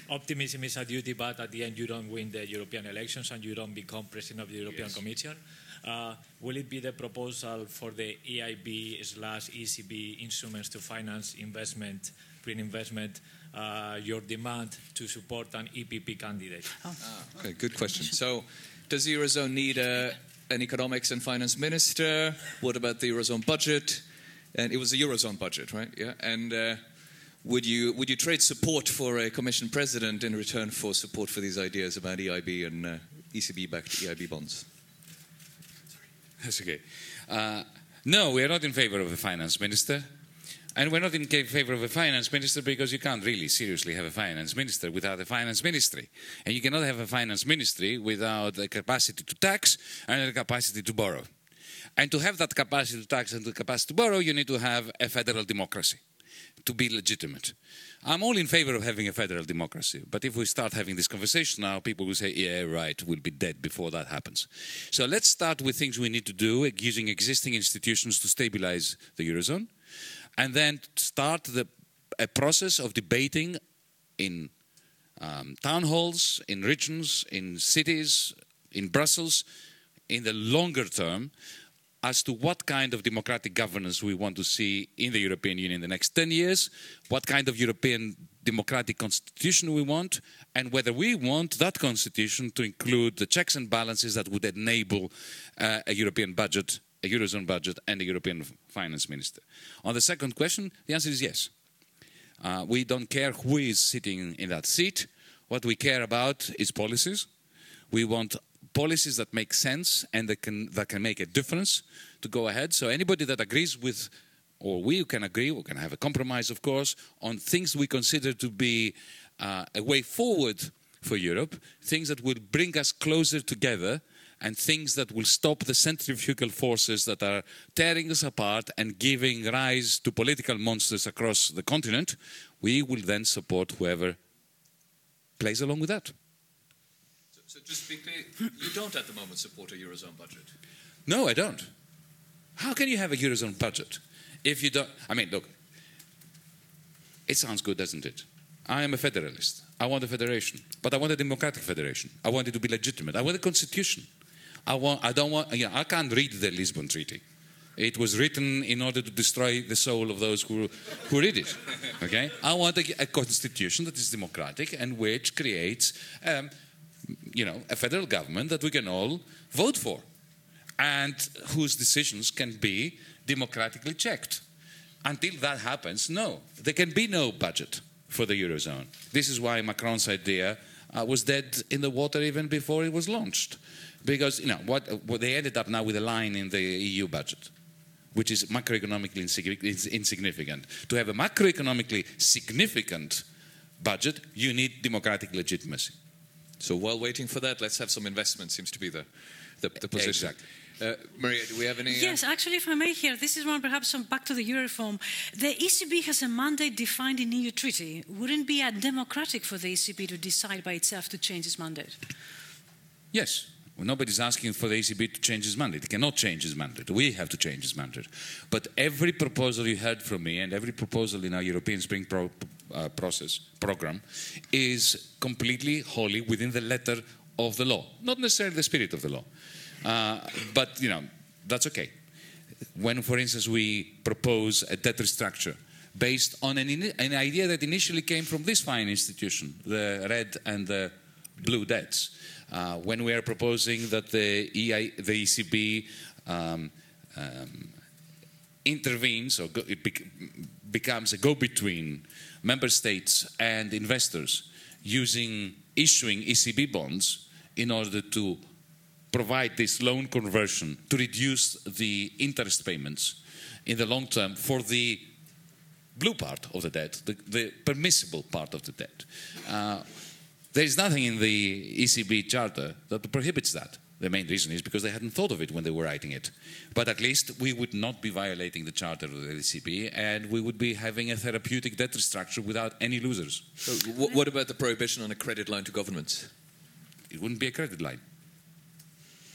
optimism is a duty, but at the end you don't win the European elections and you don't become president of the European Yes. Commission. Uh, will it be the proposal for the EIB slash ECB instruments to finance investment, green investment, your demand to support an EPP candidate? Okay, good question. So, does the Eurozone need a an economics and finance minister? What about the Eurozone budget? And it was a Eurozone budget, right? Yeah. And uh, would you would you trade support for a Commission president in return for support for these ideas about EIB and uh, ECB-backed EIB bonds? That's okay. Uh, no, we are not in favor of a finance minister. And we're not in favor of a finance minister because you can't really seriously have a finance minister without a finance ministry. And you cannot have a finance ministry without a capacity to tax and a capacity to borrow. And to have that capacity to tax and the capacity to borrow, you need to have a federal democracy to be legitimate. I'm all in favor of having a federal democracy, but if we start having this conversation now, people will say, yeah, right, we'll be dead before that happens. So let's start with things we need to do using existing institutions to stabilize the Eurozone, and then start the, a process of debating in um, town halls, in regions, in cities, in Brussels, in the longer term, as to what kind of democratic governance we want to see in the European Union in the next 10 years, what kind of European democratic constitution we want, and whether we want that constitution to include the checks and balances that would enable uh, a European budget, a Eurozone budget, and a European finance minister. On the second question, the answer is yes. Uh, we don't care who is sitting in that seat. What we care about is policies. We want policies that make sense and that can, that can make a difference to go ahead. So anybody that agrees with, or we can agree, we can have a compromise, of course, on things we consider to be uh, a way forward for Europe, things that will bring us closer together and things that will stop the centrifugal forces that are tearing us apart and giving rise to political monsters across the continent, we will then support whoever plays along with that. So just to be clear, you don't at the moment support a Eurozone budget? No, I don't. How can you have a Eurozone budget if you don't? I mean, look, it sounds good, doesn't it? I am a federalist. I want a federation, but I want a democratic federation. I want it to be legitimate. I want a constitution. I want. I don't want. You know, I can't read the Lisbon Treaty. It was written in order to destroy the soul of those who, who read it. Okay? I want a, a constitution that is democratic and which creates um, you know, a federal government that we can all vote for and whose decisions can be democratically checked. Until that happens, no, there can be no budget for the Eurozone. This is why Macron's idea uh, was dead in the water even before it was launched. Because, you know, what, what they ended up now with a line in the EU budget, which is macroeconomically insignificant. To have a macroeconomically significant budget, you need democratic legitimacy. So while waiting for that, let's have some investment, seems to be the, the, the position. Exactly. Uh, Maria, do we have any? Uh... Yes, actually, if I may here, this is one perhaps some back to the euro reform. The ECB has a mandate defined in EU treaty. Wouldn't it be democratic for the ECB to decide by itself to change its mandate? Yes. Nobody's asking for the ECB to change its mandate. It cannot change its mandate. We have to change its mandate. But every proposal you heard from me and every proposal in our European Spring pro uh, process program is completely wholly within the letter of the law, not necessarily the spirit of the law. Uh, but you know that's okay. When, for instance, we propose a debt restructure based on an, an idea that initially came from this fine institution, the red and the blue debts, uh, when we are proposing that the, EI, the ECB um, um, intervenes or go, it bec becomes a go-between member states and investors using issuing ECB bonds in order to provide this loan conversion to reduce the interest payments in the long term for the blue part of the debt, the, the permissible part of the debt. Uh, there is nothing in the ECB charter that prohibits that. The main reason is because they hadn't thought of it when they were writing it. But at least we would not be violating the charter of the ECB and we would be having a therapeutic debt structure without any losers. So what about the prohibition on a credit line to governments? It wouldn't be a credit line.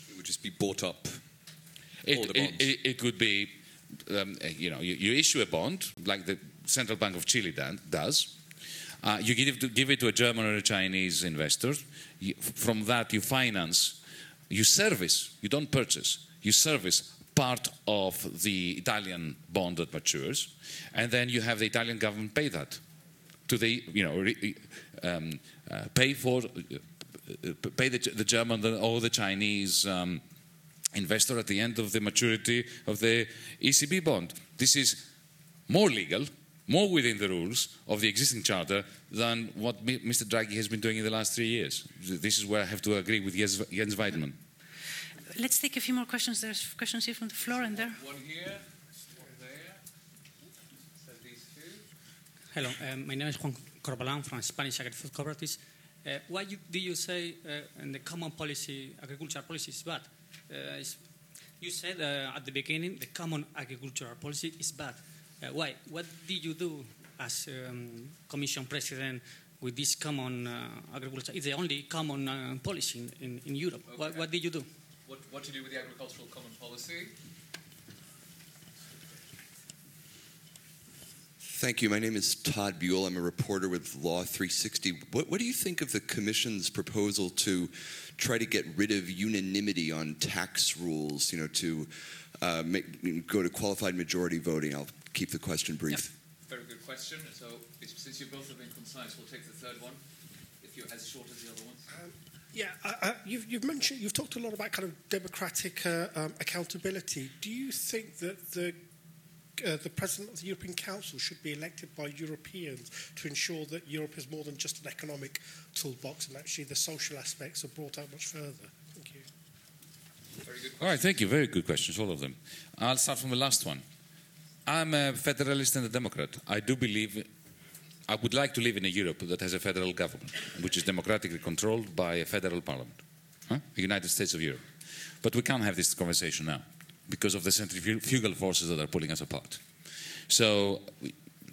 It would just be bought up. It, it, it, it could be, um, you know, you, you, issue a bond like the Central Bank of Chile does. Uh, you give, to, give, it to a German or a Chinese investor. You, from that, you finance you service, you don't purchase, you service part of the Italian bond that matures, and then you have the Italian government pay that to the, you know, um, uh, pay for, uh, pay the, the, German or the Chinese um, investor at the end of the maturity of the ECB bond. This is more legal, more within the rules of the existing charter than what Mr. Draghi has been doing in the last three years. This is where I have to agree with Jens, Jens Weidmann. Let's take a few more questions. There's questions here from the floor and there. One here, one there. These two. Hello, um, my name is Juan Corbalan from Spanish Agri-Food Cooperatives. Uh, why you, do you say uh, in the common policy, agricultural policy is bad? Uh, you said uh, at the beginning the common agricultural policy is bad. Uh, why? What did you do as um, Commission President with this common uh, agriculture? It's the only common uh, policy in, in, in Europe. What, what did you do? What, what to do with the agricultural common policy? Thank you. My name is Todd Buell. I'm a reporter with Law 360. What, what do you think of the Commission's proposal to try to get rid of unanimity on tax rules? You know, to uh, make, go to qualified majority voting. I'll keep the question brief. Very good question. So, since you both have been concise, we'll take the third one. If you're as short as the other ones. Yeah, uh, uh, you've, you've mentioned, you've talked a lot about kind of democratic uh, um, accountability. Do you think that the uh, the president of the European Council should be elected by Europeans to ensure that Europe is more than just an economic toolbox and actually the social aspects are brought out much further? Thank you. Very good All right, thank you. Very good questions, all of them. I'll start from the last one. I'm a federalist and a Democrat. I do believe, I would like to live in a Europe that has a federal government, which is democratically controlled by a federal parliament, huh? the United States of Europe. But we can't have this conversation now because of the centrifugal forces that are pulling us apart. So,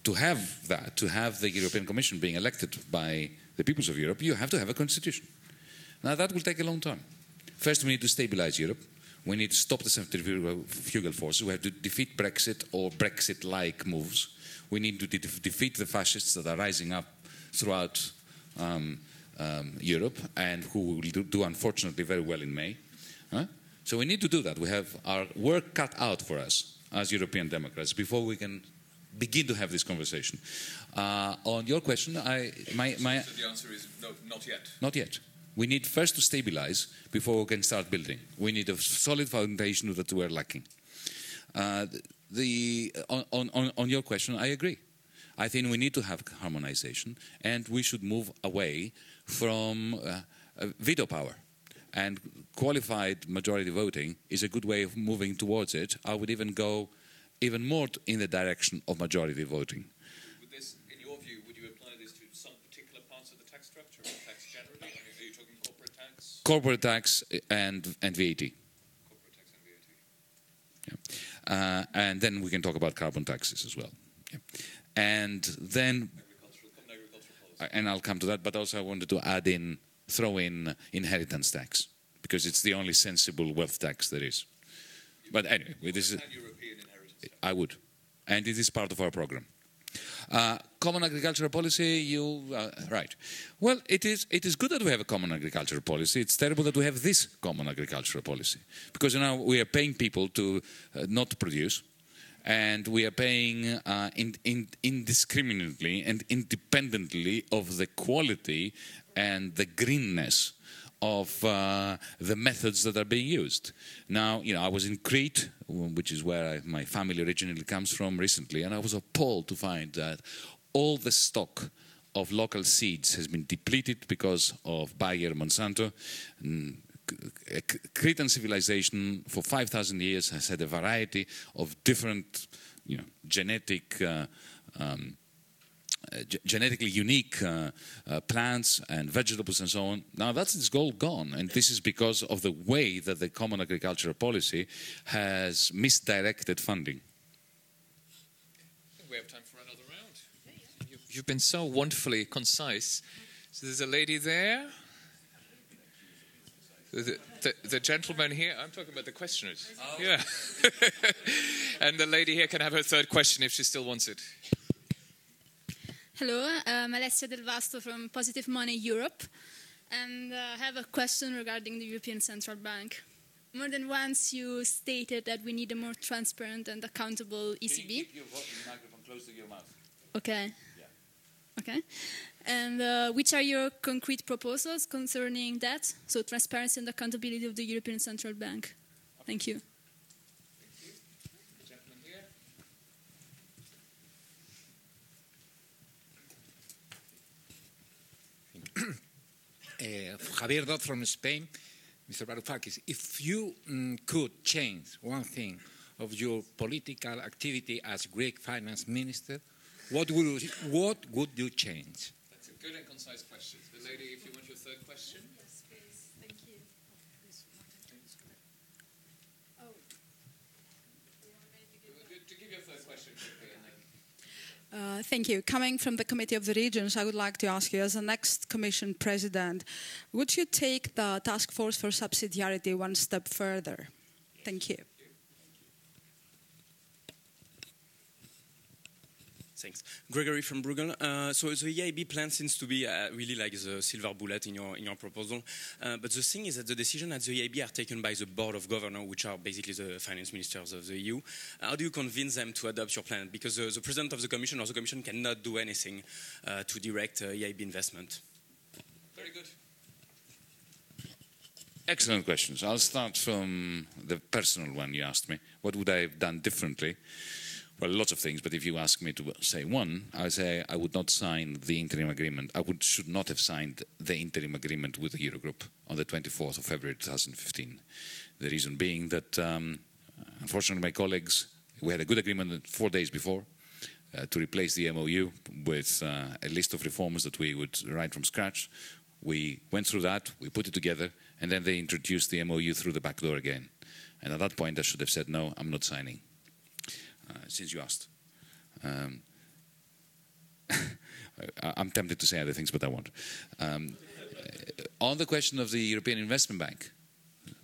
to have that, to have the European Commission being elected by the peoples of Europe, you have to have a constitution. Now, that will take a long time. First, we need to stabilize Europe. We need to stop the centrifugal forces. We have to defeat Brexit or Brexit like moves. We need to de- defeat the fascists that are rising up throughout um, um, Europe and who will do, do, unfortunately, very well in May. Huh? So we need to do that. We have our work cut out for us as European Democrats before we can begin to have this conversation. Uh, on your question, I, my, my, So the answer is no, not yet. not yet. We need first to stabilize before we can start building. We need a solid foundation that we're lacking. Uh, the, on, on, on your question, I agree. I think we need to have harmonization and we should move away from uh, uh, veto power. And qualified majority voting is a good way of moving towards it. I would even go even more in the direction of majority voting. Would this, in your view, would you apply this to some particular parts of the tax structure or tax generally? I mean, are you talking corporate tax? And, and VAT. Corporate tax and VAT. Uh, and then we can talk about carbon taxes as well. Yeah. And then, Agricultural, common agricultural policy. and I'll come to that, but also I wanted to add in, throw in inheritance tax, because it's the only sensible wealth tax there is. But anyway, this is, Pan-European inheritance tax. I would. And it is part of our program. Uh, common agricultural policy, you uh, right. Well, it is it is good that we have a common agricultural policy. It's terrible that we have this common agricultural policy because you now we are paying people to uh, not produce, and we are paying uh, in, in, indiscriminately and independently of the quality and the greenness of uh, the methods that are being used. Now, you know, I was in Crete, which is where I, my family originally comes from recently, and I was appalled to find that all the stock of local seeds has been depleted because of Bayer Monsanto. And Cretan civilization for 5,000 years has had a variety of different, you know, genetic. Uh, um, ge- genetically unique uh, uh, plants and vegetables and so on. Now that's it's goal gone, and this is because of the way that the common agricultural policy has misdirected funding. We have time for another round. You- You've been so wonderfully concise. So there's a lady there. The, the, the gentleman here, I'm talking about the questioners. Yeah. and the lady here can have her third question if she still wants it. Hello, I'm Alessia Del Vasto from Positive Money Europe, and I have a question regarding the European Central Bank. More than once, you stated that we need a more transparent and accountable ECB. Okay. Okay. And uh, which are your concrete proposals concerning that? So, transparency and accountability of the European Central Bank. Thank you. Uh, Javier Dot from Spain. Mr. Varoufakis, if you mm, could change one thing of your political activity as Greek finance minister, what would, what would you change? That's a good and concise question. The lady, if you want your third question. Yes, please. Thank you. To give your third question quickly and then. Uh, thank you. Coming from the Committee of the Regions, I would like to ask you, as the next Commission President, would you take the Task Force for Subsidiarity one step further? Thank you. Thanks. Gregory from Bruegel. Uh, so the EIB plan seems to be uh, really like the silver bullet in your in your proposal. Uh, but the thing is that the decision at the EIB are taken by the board of governors, which are basically the finance ministers of the EU. How do you convince them to adopt your plan? Because the president of the commission or the commission cannot do anything uh, to direct uh, EIB investment. Very good. Excellent questions. I'll start from the personal one you asked me. What would I have done differently? Well, lots of things, but if you ask me to say one, I say I would not sign the interim agreement. I would, should not have signed the interim agreement with the Eurogroup on the 24th of February 2015. The reason being that, um, unfortunately, my colleagues, we had a good agreement four days before uh, to replace the MOU with uh, a list of reforms that we would write from scratch. We went through that, we put it together, and then they introduced the MOU through the back door again. And at that point, I should have said, no, I'm not signing since you asked. Um, I, am tempted to say other things, but I won't. Um, uh, on the question of the European Investment Bank,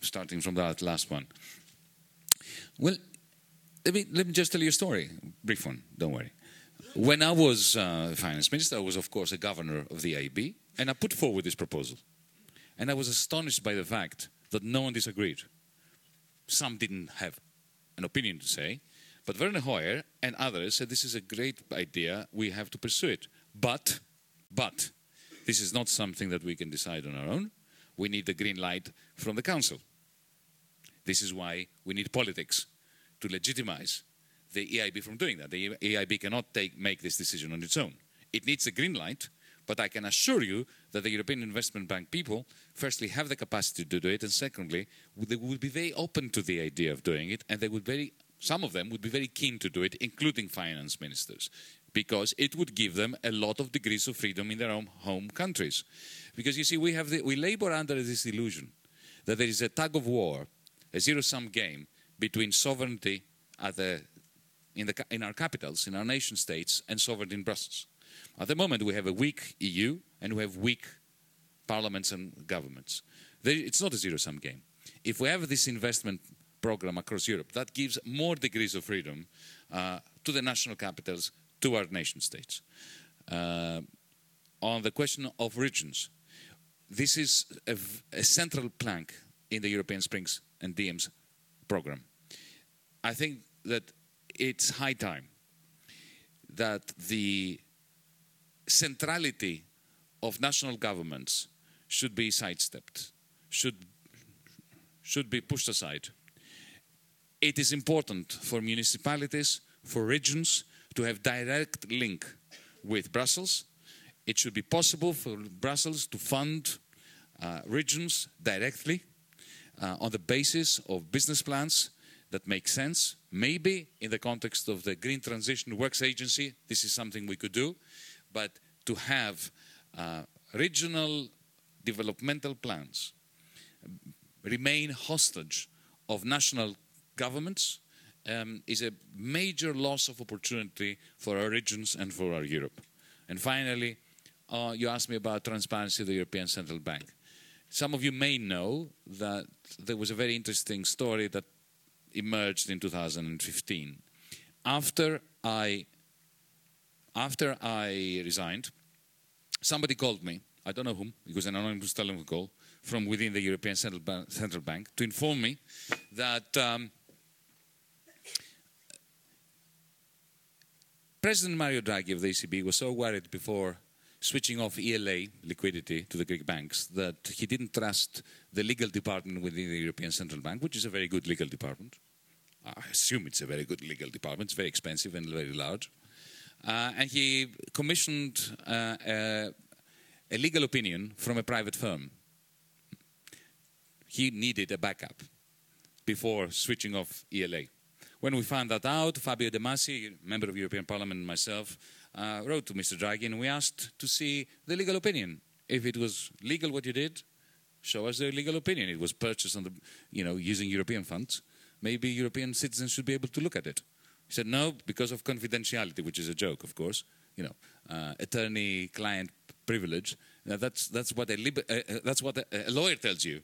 starting from that last one. Well, let me, let me just tell you a story, brief one, don't worry. When I was uh, finance minister, I was, of course, a governor of the EIB, and I put forward this proposal. And I was astonished by the fact that no one disagreed. Some didn't have an opinion to say, but Werner Hoyer and others said this is a great idea, we have to pursue it. But, but, this is not something that we can decide on our own. We need the green light from the Council. This is why we need politics to legitimize the EIB from doing that. The EIB cannot take, make this decision on its own. It needs a green light, but I can assure you that the European Investment Bank people, firstly, have the capacity to do it, and secondly, they would be very open to the idea of doing it, and they would very some of them would be very keen to do it, including finance ministers, because it would give them a lot of degrees of freedom in their own home countries. Because you see, we, have the, we labor under this illusion that there is a tug of war, a zero sum game between sovereignty the, in, the, in our capitals, in our nation states, and sovereignty in Brussels. At the moment, we have a weak EU and we have weak parliaments and governments. it's not a zero sum game. If we have this investment program across Europe. That gives more degrees of freedom uh, to the national capitals, to our nation states. Uh, on the question of regions, this is a, a, central plank in the European Springs and DiEM's program. I think that it's high time that the centrality of national governments should be sidestepped, should, should be pushed aside it is important for municipalities, for regions, to have direct link with Brussels. It should be possible for Brussels to fund uh, regions directly uh, on the basis of business plans that make sense. Maybe in the context of the Green Transition Works Agency, this is something we could do, but to have uh, regional developmental plans remain hostage of national governments um, is a major loss of opportunity for our regions and for our Europe. And finally, uh, you asked me about transparency of the European Central Bank. Some of you may know that there was a very interesting story that emerged in 2015. After I, after I resigned, somebody called me, I don't know whom, it was an anonymous telephone call from within the European Central, Central Bank to inform me that um, President Mario Draghi of the ECB was so worried before switching off ELA liquidity to the Greek banks that he didn't trust the legal department within the European Central Bank, which is a very good legal department. I assume it's a very good legal department. It's very expensive and very large. Uh, and he commissioned uh, a, a legal opinion from a private firm. He needed a backup before switching off ELA. When we found that out, Fabio De Masi, member of European Parliament, and myself uh, wrote to Mr. Draghi and we asked to see the legal opinion. If it was legal what you did, show us the legal opinion. It was purchased on the, you know, using European funds. Maybe European citizens should be able to look at it. He said no because of confidentiality, which is a joke, of course. You know, uh, attorney-client privilege. Now that's that's what a uh, uh, that's what a, a, lawyer tells you.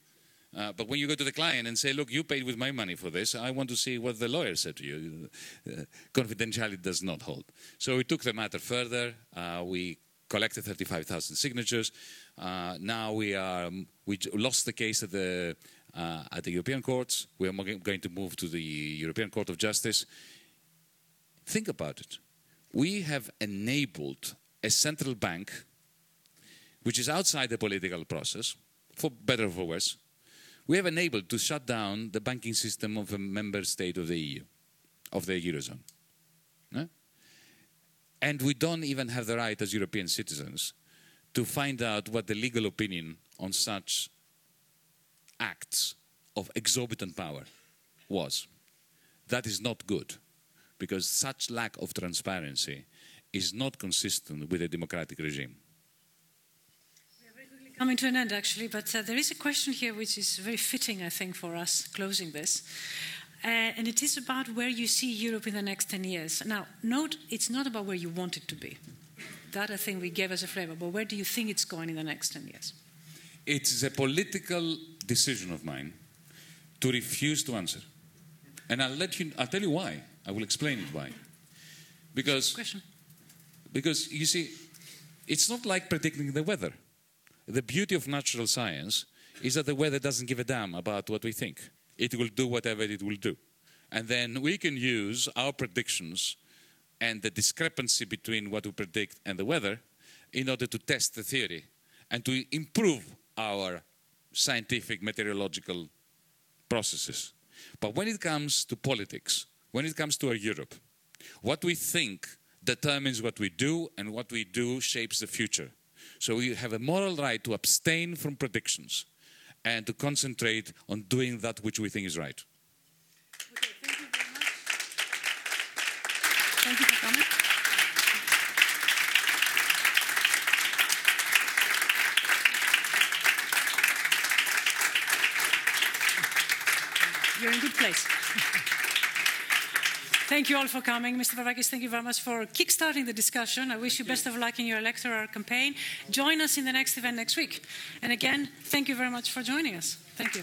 Uh, but when you go to the client and say, "Look, you paid with my money for this. I want to see what the lawyer said to you," uh, confidentiality does not hold. So we took the matter further. Uh, we collected 35,000 signatures. now we are um, we lost the case at the at the European courts. We are going to move to the European Court of Justice. Think about it. We have enabled a central bank, which is outside the political process, for better or for worse, we have enabled to shut down the banking system of a member state of the EU, of the Eurozone. And we don't even have the right as European citizens to find out what the legal opinion on such acts of exorbitant power was. That is not good because such lack of transparency is not consistent with a democratic regime. We are very quickly coming to an end, actually, but uh, there is a question here which is very fitting, I think, for us closing this. Uh, and it is about where you see Europe in the next 10 years. Now, note it's not about where you want it to be. That I think we gave as a flavor, but where do you think it's going in the next 10 years? It's a political decision of mine to refuse to answer. And I'll let you I'll tell you why. I will explain it why. Because, Question. because you see, it's not like predicting the weather. The beauty of natural science is that the weather doesn't give a damn about what we think. It will do whatever it will do. And then we can use our predictions and the discrepancy between what we predict and the weather in order to test the theory and to improve our scientific meteorological processes. But when it comes to politics, when it comes to our Europe, what we think determines what we do, and what we do shapes the future. So we have a moral right to abstain from predictions and to concentrate on doing that which we think is right. You're in good place. Thank you all for coming. Mr. Varoufakis, thank you very much for kickstarting the discussion. I wish you best of luck in your electoral campaign. Join us in the next event next week. And again, thank you very much for joining us. Thank you.